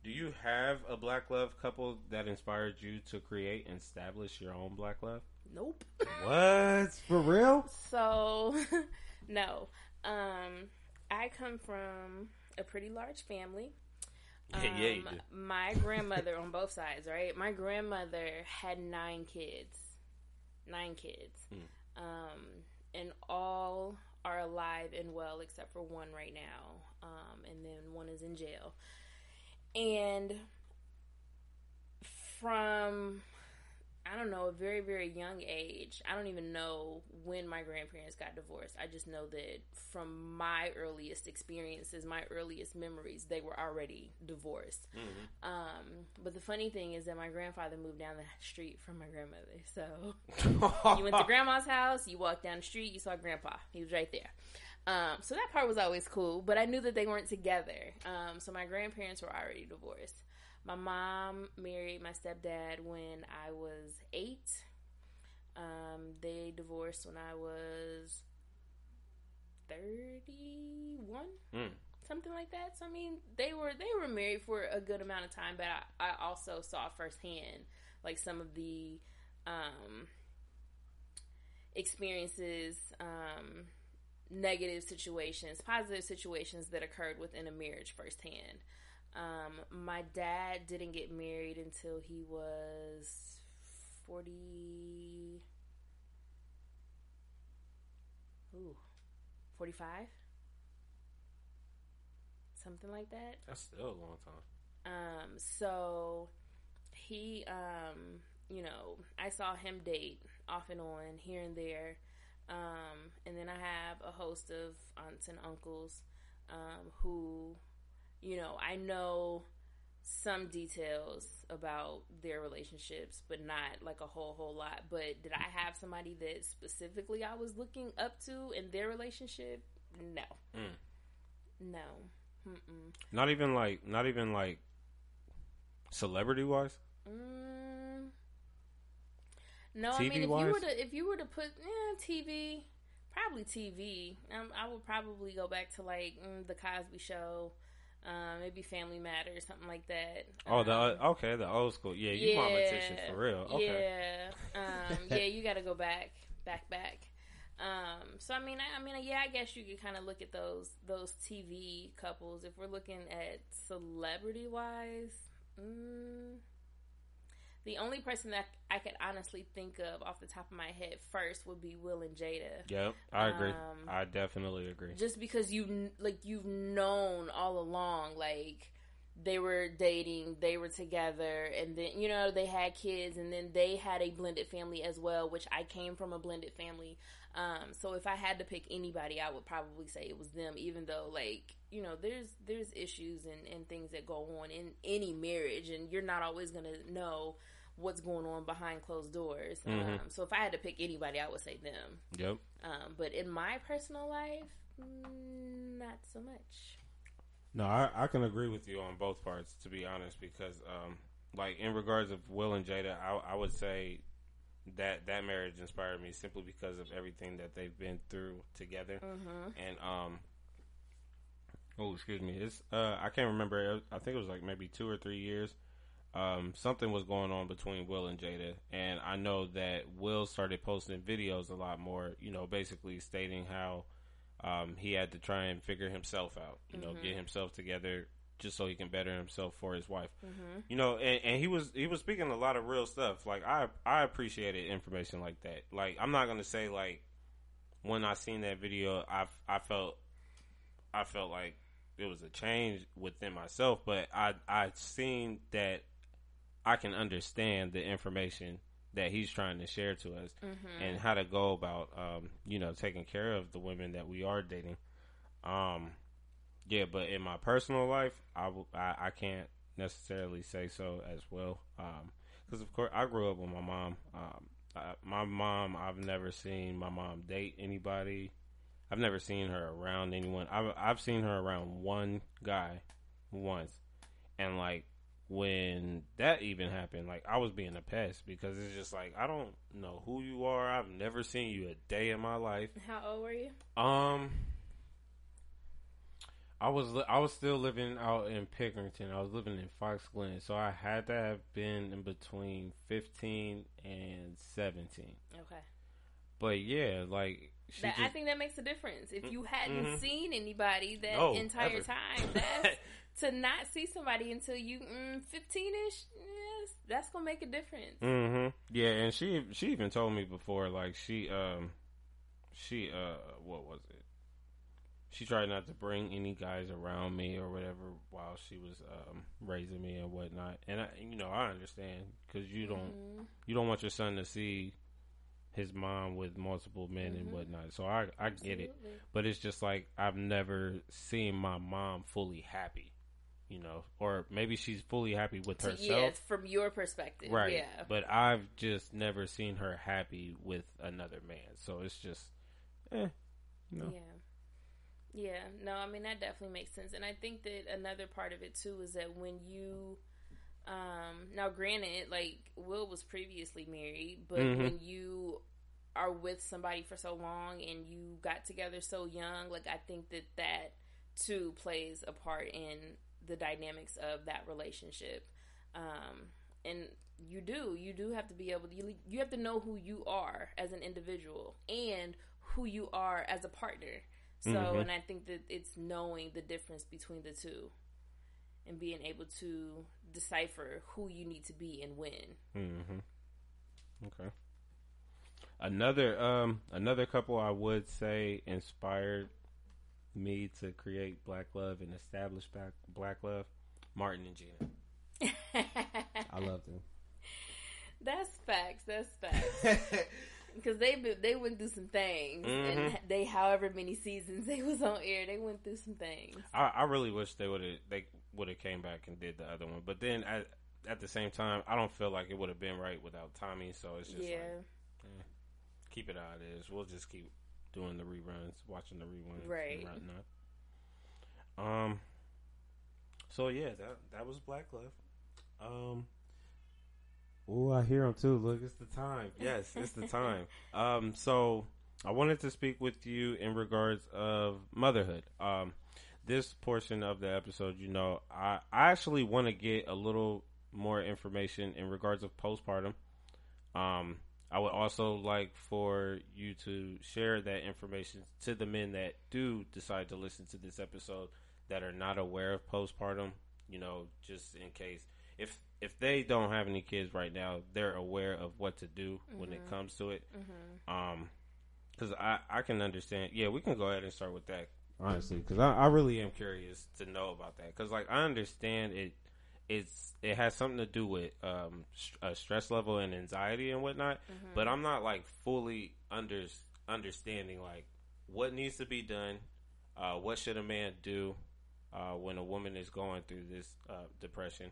Do you have a black love couple that inspired you to create and establish your own black love? nope What? For real? So, no. Um, I come from a pretty large family. Um, Yeah, yeah, you do. My grandmother on both sides, right? My grandmother had nine kids. Nine kids. Hmm. Um, and all are alive and well except for one right now. Um, and then one is in jail. And from I don't know, a very, very young age. I don't even know when my grandparents got divorced. I just know that from my earliest experiences, my earliest memories, they were already divorced. Mm-hmm. Um, but the funny thing is that my grandfather moved down the street from my grandmother. So you went to grandma's house, you walked down the street, you saw grandpa. He was right there. Um, so that part was always cool, but I knew that they weren't together. Um, so my grandparents were already divorced. my mom married my stepdad when I was eight. Um, they divorced when I was 31. Mm. Something like that. So I mean, they were they were married for a good amount of time, but I, I also saw firsthand like some of the um, experiences, um, negative situations, positive situations that occurred within a marriage firsthand. Um, my dad didn't get married until he was 40. Ooh, 45? Something like that. That's still a long time. Um, so he, um, you know, I saw him date off and on here and there. Um, and then I have a host of aunts and uncles um, who, you know, I know some details about their relationships, but not like a whole whole lot. But did I have somebody that specifically I was looking up to in their relationship? No, Mm. no. Mm-mm. Not even like, not even like, celebrity wise. Mm. No, I mean if you were to if you were to put eh, TV, probably TV. Um, I would probably go back to like mm, the Cosby Show, uh, maybe Family Matters, something like that. Oh, the Um, okay, the old school. Yeah, you mama Tisha for real. Okay. Yeah, um, yeah, you got to go back, back, back. Um, so I mean, I, I mean, yeah, I guess you could kind of look at those those TV couples. If we're looking at celebrity wise, mm, the only person that I could honestly think of off the top of my head first would be Will and Jada. Yep, I agree. Um, I definitely agree. just because you like you've known all along like they were dating they were together and then you know they had kids and then they had a blended family as well which i came from a blended family um, so if i had to pick anybody i would probably say it was them even though like you know there's there's issues and, and things that go on in any marriage and you're not always gonna know what's going on behind closed doors Mhm. um, so if i had to pick anybody i would say them Yep. um, but in my personal life, mm, not so much. No, I, I can agree with you on both parts, to be honest, because, um, like, in regards of Will and Jada, I, I would say that that marriage inspired me simply because of everything that they've been through together. Mm-hmm. And, um, oh, excuse me. It's, uh, I can't remember. I think it was like maybe two or three years. Um, something was going on between Will and Jada. And I know that Will started posting videos a lot more, you know, basically stating how, um, he had to try and figure himself out, you know, Mhm. get himself together just so he can better himself for his wife. Mm-hmm. You know, and, and he was he was speaking a lot of real stuff. Like I I appreciated information like that. Like I'm not gonna say like when I seen that video, I I felt I felt like it was a change within myself, but I I seen that I can understand the information that he's trying to share to us Mm-hmm. and how to go about um, you know taking care of the women that we are dating. Um, yeah, but in my personal life, I, w- I, I can't necessarily say so as well. Because of course, I grew up with my mom. Um, I, my mom, I've never seen my mom date anybody. I've never seen her around anyone. I've I've seen her around one guy once, and like when that even happened, like I was being a pest because it's just like I don't know who you are. I've never seen you a day in my life. How old were you? Um, I was li- I was still living out in Pickerington. I was living in Fox Glen, so I had to have been in between fifteen and seventeen. Okay. But yeah, like she That, I think that makes a difference. If you hadn't Mhm. seen anybody that No, entire ever. time, that's to not see somebody until you mm, 15ish, yes, that's gonna make a difference. hmm Yeah, and she she even told me before, like she um she uh what was it? She tried not to bring any guys around me or whatever while she was um raising me and whatnot. And I, you know, I understand because you don't Mhm. you don't want your son to see his mom with multiple men and Mhm. whatnot. So I I get it, but it's just like I've never seen my mom fully happy. You know, or maybe she's fully happy with herself. yeah, from your perspective, Right. Yeah. But I've just never seen her happy with another man. So it's just, eh, you know. Yeah. Yeah, no, I mean that definitely makes sense. And I think that another part of it too is that when you Um, now, granted, like Will was previously married, but Mhm. when you are with somebody for so long and you got together so young, like I think that that too plays a part in the dynamics of that relationship. Um, and you do, you do have to be able to, you, you have to know who you are as an individual and who you are as a partner. So, Mhm. and I think that it's knowing the difference between the two and being able to decipher who you need to be and when. Mm-hmm. Okay. Another um another couple I would say inspired me to create Black Love and establish Black Black Love. Martin and Gina. I love them. That's facts. That's facts. Because they they went through some things, and Mhm. they however many seasons they was on air, they went through some things. I, I really wish they would have they would have came back and did the other one, but then at at the same time, I don't feel like it would have been right without Tommy. So it's just yeah, like keep it how it is. We'll just keep doing the reruns, watching the reruns, Right. And whatnot. Um. So yeah, that that was Black Love. Um. Oh, I hear him too. Look, it's the time. Yes, it's the time. um. So I wanted to speak with you in regards of motherhood. Um. This portion of the episode, you know, I I actually want to get a little more information in regards of postpartum. Um, I would also like for you to share that information to the men that do decide to listen to this episode that are not aware of postpartum. You know, just in case if if they don't have any kids right now, they're aware of what to do when it Mhm. comes to it. hmm Um, because I I can understand. Yeah, we can go ahead and start with that honestly, because I, I really am curious to know about that. Because like I understand it, it's it has something to do with um st- uh, stress level and anxiety and whatnot. hmm But I'm not like fully under understanding like what needs to be done. Uh, what should a man do uh, when a woman is going through this uh, depression?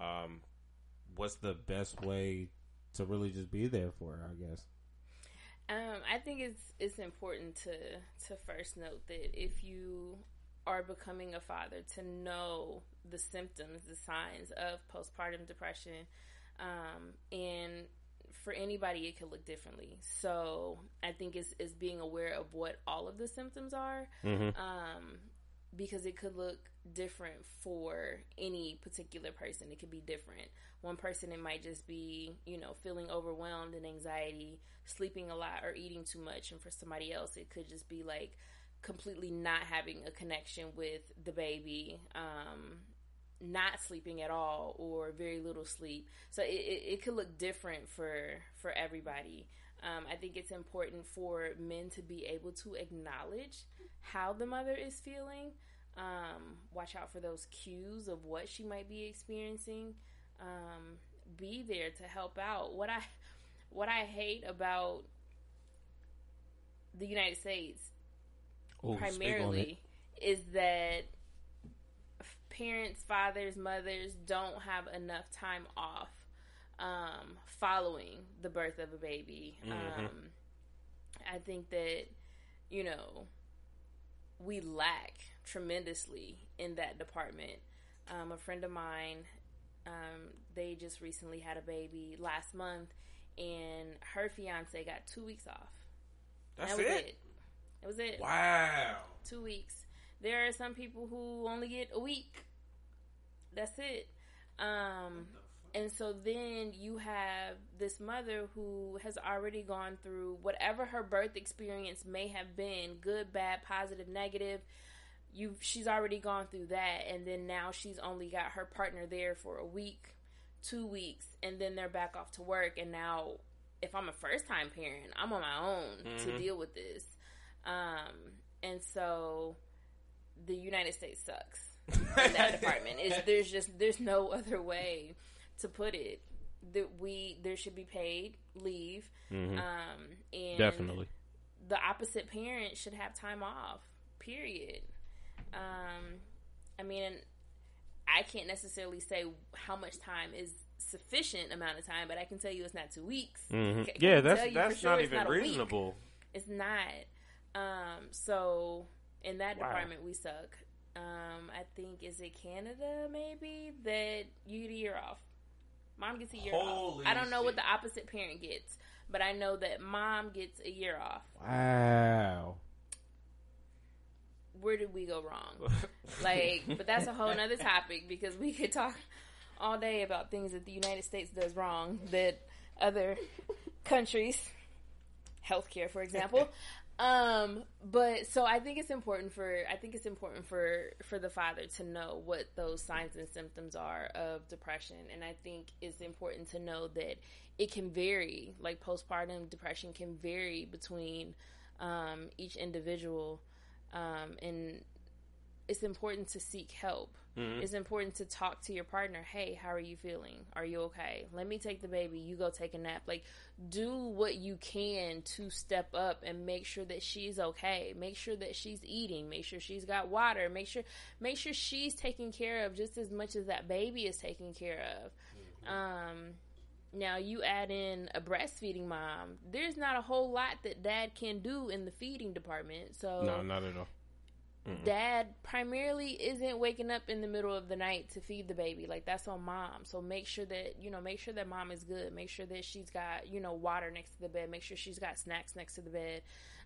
Um, what's the best way to really just be there for her? I guess. Um, I think it's it's important to to first note that if you are becoming a father, to know the symptoms, the signs of postpartum depression, um, and for anybody, it could look differently. So I think it's, it's being aware of what all of the symptoms are, Mm-hmm. um, because it could look different for any particular person. It could be different. One person, it might just be, you know, feeling overwhelmed and anxiety, sleeping a lot, or eating too much. And for somebody else, it could just be like completely not having a connection with the baby, um, not sleeping at all, or very little sleep. So it, it, it could look different for for everybody. Um, I think it's important for men to be able to acknowledge how the mother is feeling. Um, watch out for those cues of what she might be experiencing. Um, be there to help out. What I what I hate about the United States Ooh, speak on it. primarily is that parents, fathers, mothers don't have enough time off um, following the birth of a baby. Mhm. Um, I think that you know we lack tremendously in that department. Um, a friend of mine, um, they just recently had a baby last month, and her fiance got two weeks off. That's that was it. it. That was it Wow. two weeks. There are some people who only get a week. That's it. Um, and so then you have this mother who has already gone through whatever her birth experience may have been good, bad, positive, negative. You, she's already gone through that, and then now she's only got her partner there for a week, two weeks, and then they're back off to work. And now, if I'm a first time parent, I'm on my own to Mhm. deal with this. Um, and so the United States sucks in that department. It's, there's just there's no other way to put it. That we there should be paid leave, Mhm. um, and Definitely. the opposite parent should have time off. Period. Um, I mean, I can't necessarily say how much time is sufficient amount of time, but I can tell you it's not two weeks. Mhm. Can Yeah, that's that's sure not even not reasonable. It's not. Um, so in that Wow. department, we suck. Um, I think is it Canada maybe that you get a year off. Mom gets a year Holy off. I don't know what the opposite parent gets, but I know that mom gets a year off. Wow. Where did we go wrong? Like, but that's a whole nother topic because we could talk all day about things that the United States does wrong that other countries, healthcare, for example. Um, but so I think it's important for I think it's important for for the father to know what those signs and symptoms are of depression, and I think it's important to know that it can vary. Like postpartum depression can vary between um, each individual, um, and it's important to seek help. Mhm. It's important to talk to your partner. Hey, how are you feeling? Are you okay? Let me take the baby. You go take a nap. Like, do what you can to step up and make sure that she's okay. Make sure that she's eating. Make sure she's got water. Make sure, make sure she's taken care of just as much as that baby is taken care of. Um, now you add in a breastfeeding mom. There's not a whole lot that dad can do in the feeding department. So No, not at all. Dad primarily isn't waking up in the middle of the night to feed the baby. Like that's on mom. So make sure that you know make sure that mom is good. Make sure that she's got you know water next to the bed. Make sure she's got snacks next to the bed.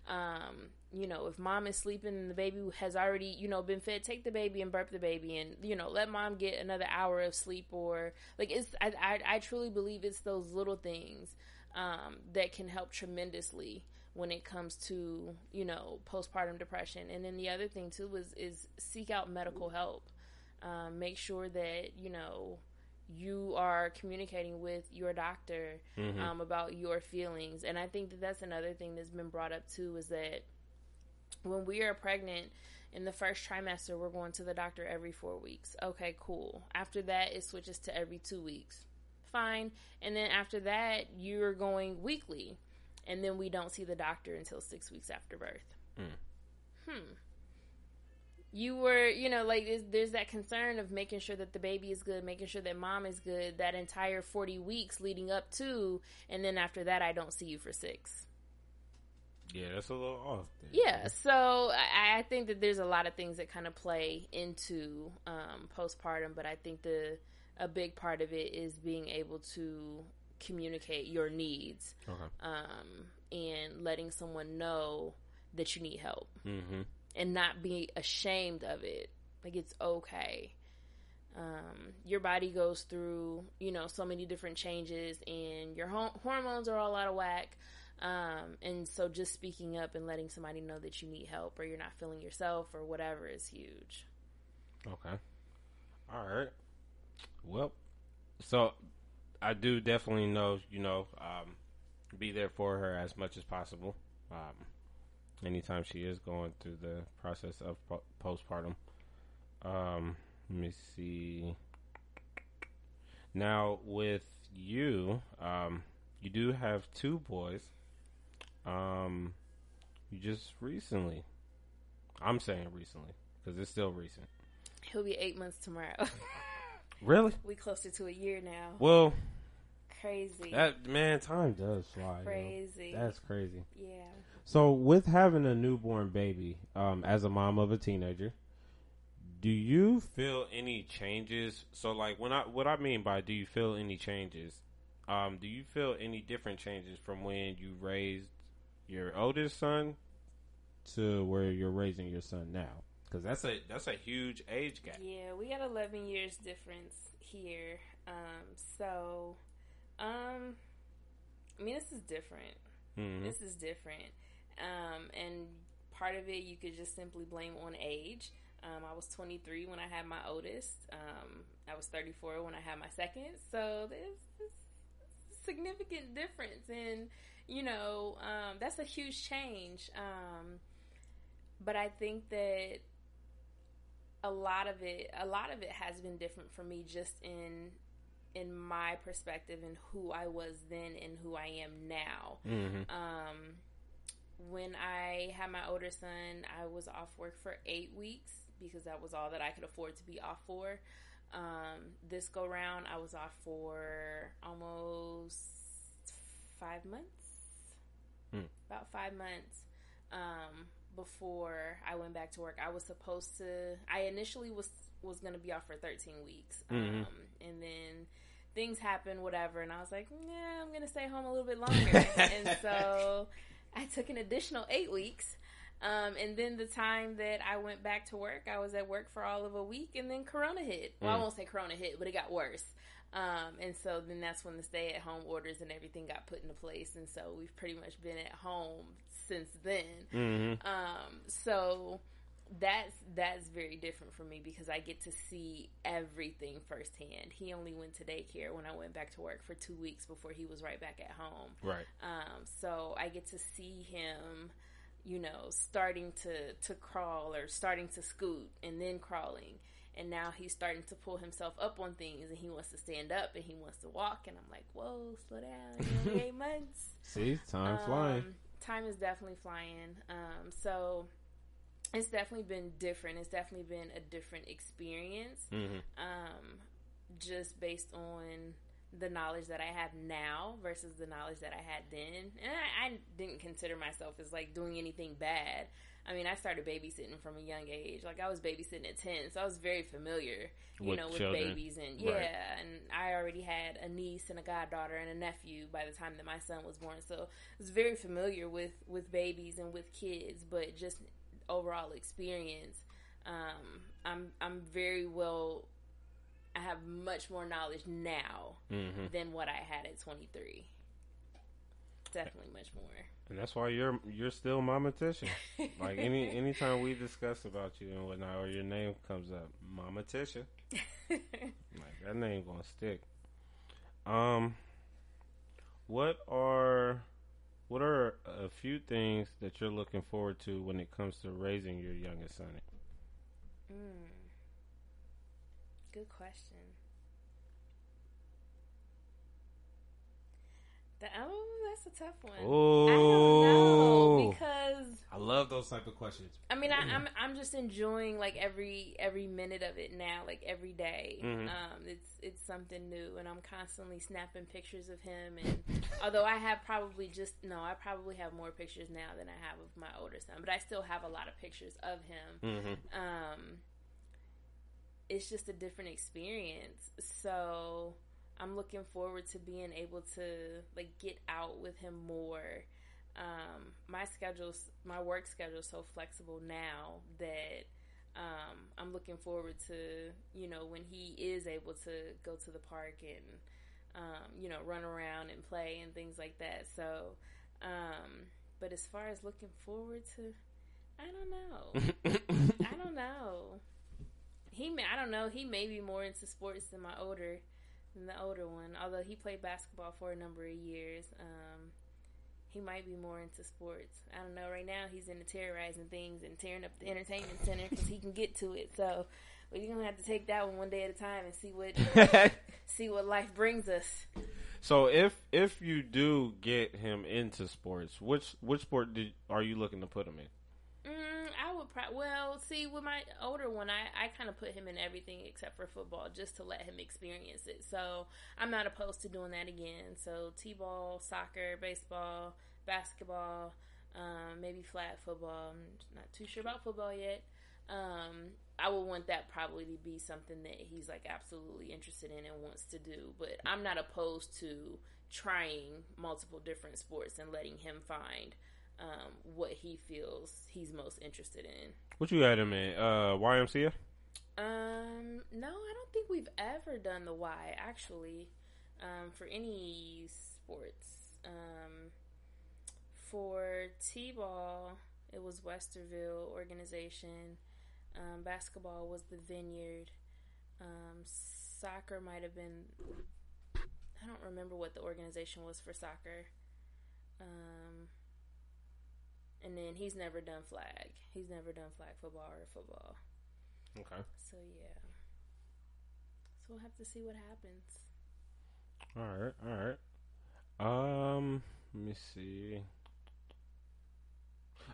Um you know if mom is sleeping and the baby has already you know been fed take the baby and burp the baby and you know let mom get another hour of sleep or like it's i i, I truly believe it's those little things um that can help tremendously when it comes to you know postpartum depression. And then the other thing too is is seek out medical help. Um, make sure that you know you are communicating with your doctor um, about your feelings. And i think that that's another thing that's been brought up too is that when we are pregnant in the first trimester we're going to the doctor every four weeks. Okay cool. After that it switches to every two weeks. Fine. And then after that you're going weekly and then we don't see the doctor until six weeks after birth. Hmm. You were, you know, like there's, there's that concern of making sure that the baby is good, making sure that mom is good, that entire 40 weeks leading up to, and then after that, I don't see you for six. Yeah, that's a little off. there. Yeah, so I, I think that there's a lot of things that kind of play into um, postpartum, but I think the a big part of it is being able to communicate your needs Okay. um, and letting someone know that you need help Mm-hmm. and not be ashamed of it. Like it's okay. Um, your body goes through, you know, so many different changes, and your ho- hormones are all out of whack. Um, and so, just speaking up and letting somebody know that you need help or you're not feeling yourself or whatever is huge. Okay. All right. Well, so I do definitely know, you know, um, be there for her as much as possible. Um, anytime she is going through the process of po- postpartum. Um, let me see. Now with you, um, you do have two boys. Um, you just recently. I'm saying recently because it's still recent. He'll be eight months tomorrow. Really? we closer to a year now. Well, Crazy. that man, time does fly. Crazy. That's crazy. yeah. So, with having a newborn baby, um, as a mom of a teenager, do you feel any changes? So, like, when I what I mean by do you feel any changes? Um, do you feel any different changes from when you raised your oldest son to where you're raising your son now? Because that's a that's a huge age gap. Yeah, we got 11 years difference here. Um, so, um, I mean, this is different. hmm This is different. Um, and part of it you could just simply blame on age. Um, I was 23 when I had my oldest. Um, I was 34 when I had my second. So there's this significant difference, and you know um, that's a huge change. Um, but I think that a lot of it, a lot of it has been different for me, just in in my perspective and who I was then and who I am now. hmm Um, when I had my older son, I was off work for eight weeks because that was all that I could afford to be off for. Um, this go round, I was off for almost five months. Hmm. About five months. Um, before I went back to work. I was supposed to. I initially was was going to be off for 13 weeks, Mhm. um, and then things happened, whatever, and I was like, yeah, I'm going to stay home a little bit longer, and so I took an additional eight weeks. Um, and then the time that I went back to work, I was at work for all of a week, and then Corona hit. Well, I Mm. won't say Corona hit, but it got worse. Um, and so then that's when the stay at home orders and everything got put into place. And so we've pretty much been at home since then. Mm-hmm. Um, so that's that's very different for me because I get to see everything firsthand. He only went to daycare when I went back to work for two weeks before he was right back at home. Right. Um, so I get to see him, you know, starting to to crawl or starting to scoot and then crawling. And now he's starting to pull himself up on things and he wants to stand up and he wants to walk and I'm like, Whoa, slow down, only eight months. See, time flying. Um, time is definitely flying. Um, so it's definitely been different. It's definitely been a different experience. Mm-hmm. Um, just based on the knowledge that I have now versus the knowledge that I had then. And I, I didn't consider myself as like doing anything bad. I mean, I started babysitting from a young age. Like I was babysitting at ten, so I was very familiar, you With know, with children. babies and yeah. Right. And I already had a niece and a goddaughter and a nephew by the time that my son was born, so I was very familiar with with babies and with kids. But just overall experience, um, I'm I'm very well. I have much more knowledge now Mm-hmm. than what I had at 23. Definitely much more. And that's why you're you're still Mama Tisha. Like any anytime we discuss about you and whatnot, or your name comes up, Mama Tisha. Like that name gonna stick. Um, what are what are a few things that you're looking forward to when it comes to raising your youngest son? mm. Good question. The, oh, that's a tough one. I don't know Oh, because I love those type of questions. I mean I, I'm I'm just enjoying like every every minute of it now, like every day. Mhm. Um, it's it's something new, and I'm constantly snapping pictures of him. And although I have probably just no, I probably have more pictures now than I have of my older son, but I still have a lot of pictures of him. Mm-hmm. Um, it's just a different experience. So I'm looking forward to being able to like get out with him more. Um, my schedule's my work schedule is so flexible now that um, I'm looking forward to you know when he is able to go to the park and um, you know run around and play and things like that. So, um, but as far as looking forward to, I don't know. I don't know. He may, I don't know. He may be more into sports than my older than the older one. Although he played basketball for a number of years, um, he might be more into sports. I don't know. Right now, he's into terrorizing things and tearing up the entertainment center because he can get to it. So we're gonna have to take that one one day at a time and see what see what life brings us. so if if you do get him into sports, which which sport did, are you looking to put him in? Mm, I would well see with my older one. I I kind of put him in everything except for football, just to let him experience it. So I'm not opposed to doing that again. So t-ball, soccer, baseball, basketball, um, maybe flag football. I'm not too sure about football yet. Um, I would want that probably to be something that he's like absolutely interested in and wants to do. But I'm not opposed to trying multiple different sports and letting him find um, what he feels he's most interested in. What you had him in? Uh, YMCA. Um, no, I don't think we've ever done the Y actually. Um, for any sports. Um, for T-ball, it was Westerville organization. Um, basketball was the Vineyard. Um, soccer might have been. I don't remember what the organization was for soccer. Um, and then he's never done flag. He's never done flag football or football. Okay. So yeah. So we'll have to see what happens. All right. All right. Um. Let me see.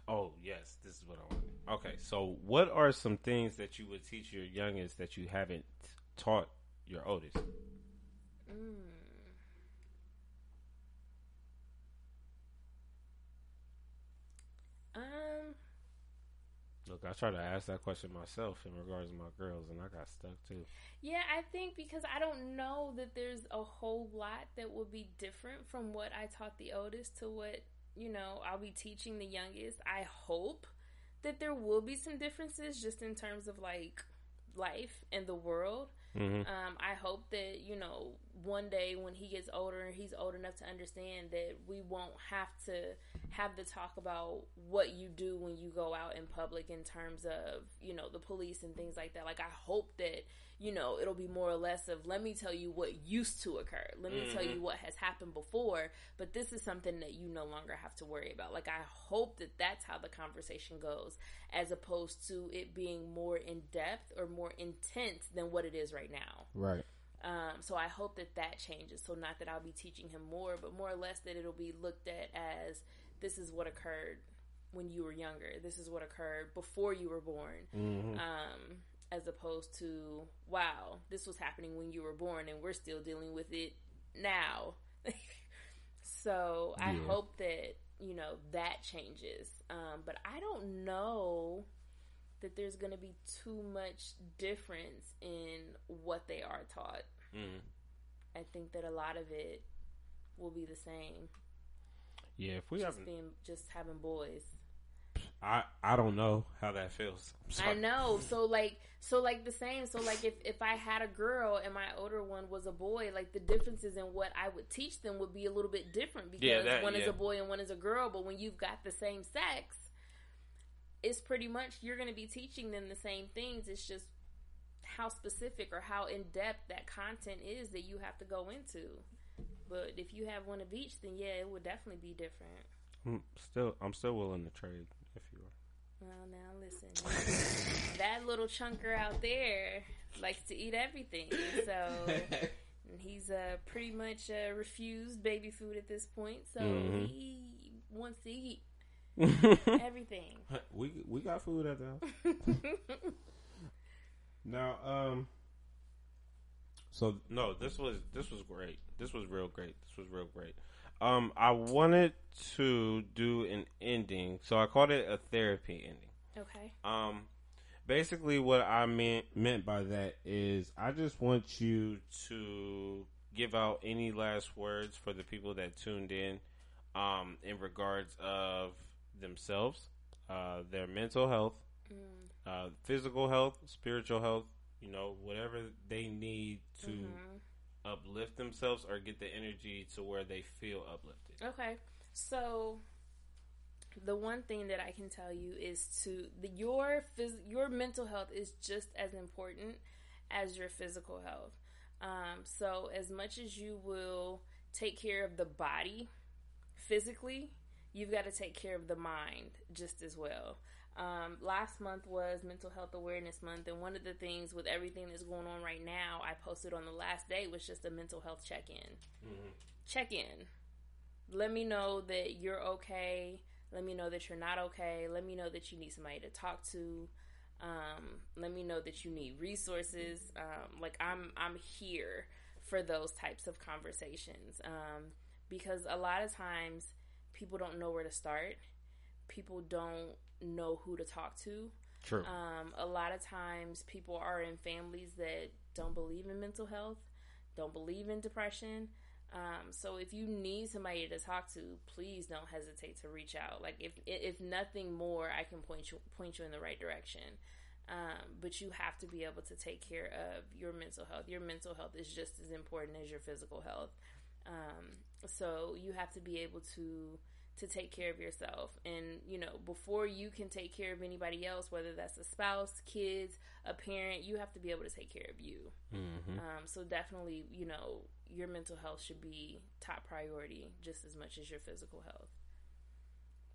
Oh yes, this is what I want. Okay, so what are some things that you would teach your youngest that you haven't taught your oldest? Mm. Um, Look, I tried to ask that question myself in regards to my girls, and I got stuck too. Yeah, I think because I don't know that there's a whole lot that will be different from what I taught the oldest to what, you know, I'll be teaching the youngest. I hope that there will be some differences just in terms of like life and the world. Mm-hmm. Um, I hope that you know one day when he gets older and he's old enough to understand that we won't have to have the talk about what you do when you go out in public in terms of you know the police and things like that. Like I hope that you know, it'll be more or less of let me tell you what used to occur. Let me mm-hmm. tell you mm-hmm. what has happened before, but this is something that you no longer have to worry about. Like I hope that that's how the conversation goes as opposed to it being more in depth or more intense than what it is right now. Right. Um, so I hope that that changes. So not that I'll be teaching him more, but more or less that it'll be looked at as this is what occurred when you were younger. This is what occurred before you were born. Mm-hmm. Um, as opposed to wow this was happening when you were born and we're still dealing with it now. So i yeah. hope that you know that changes. Um, but i don't know that there's going to be too much difference in what they are taught. Mm. i think that a lot of it will be the same. Yeah if we just being just having boys I I don't know how that feels. I know. So like so like the same. So like if if I had a girl and my older one was a boy, like the differences in what I would teach them would be a little bit different because yeah, that, one yeah. is a boy and one is a girl. But when you've got the same sex, it's pretty much you're going to be teaching them the same things. It's just how specific or how in depth that content is that you have to go into. But if you have one of each, then yeah, it would definitely be different. I'm still, I'm still willing to trade. Well, now listen, that little chunker out there likes to eat everything, so he's uh, pretty much uh, refused baby food at this point. So mm-hmm. he wants to eat everything. We we got food at the house. now, um, so no, this was this was great. This was real great. This was real great. Um, I wanted to do an ending, so I called it a therapy ending. Okay. Um, basically, what I meant meant by that is I just want you to give out any last words for the people that tuned in, um, in regards of themselves, uh, their mental health, mm. uh, physical health, spiritual health. You know, whatever they need to. Mm-hmm uplift themselves or get the energy to where they feel uplifted. Okay. So the one thing that I can tell you is to the, your phys, your mental health is just as important as your physical health. Um, so as much as you will take care of the body physically, you've got to take care of the mind just as well. Um, last month was Mental Health Awareness Month, and one of the things with everything that's going on right now, I posted on the last day was just a mental health check in. Mm-hmm. Check in. Let me know that you're okay. Let me know that you're not okay. Let me know that you need somebody to talk to. Um, let me know that you need resources. Um, like I'm, I'm here for those types of conversations um, because a lot of times people don't know where to start. People don't know who to talk to. True. Um, a lot of times people are in families that don't believe in mental health, don't believe in depression. Um, so if you need somebody to talk to, please don't hesitate to reach out. Like if if nothing more, I can point you point you in the right direction. Um, but you have to be able to take care of your mental health. Your mental health is just as important as your physical health. Um, so you have to be able to to take care of yourself. And, you know, before you can take care of anybody else, whether that's a spouse, kids, a parent, you have to be able to take care of you. Mm-hmm. Um, so definitely, you know, your mental health should be top priority just as much as your physical health.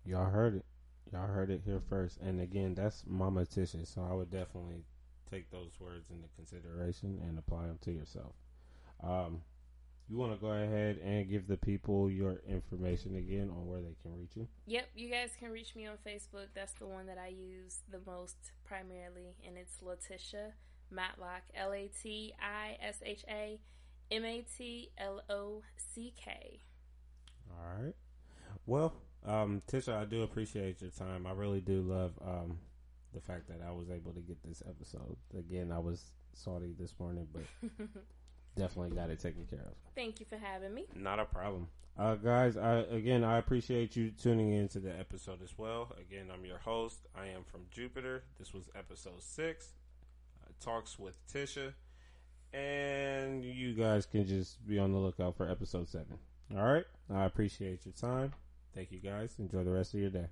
Y'all heard it. Y'all heard it here first. And again, that's Mama Tisha. So I would definitely take those words into consideration and apply them to yourself. Um, you want to go ahead and give the people your information again on where they can reach you? Yep, you guys can reach me on Facebook. That's the one that I use the most primarily, and it's Latisha Matlock, L A T I S H A M A T L O C K. All right. Well, um, Tisha, I do appreciate your time. I really do love um, the fact that I was able to get this episode. Again, I was salty this morning, but definitely got it taken care of. Thank you for having me. Not a problem. Uh, guys, I, again, I appreciate you tuning in to the episode as well. Again, I'm your host. I am from Jupiter. This was episode six, uh, Talks with Tisha. And you guys can just be on the lookout for episode seven. All right. I appreciate your time. Thank you guys. Enjoy the rest of your day.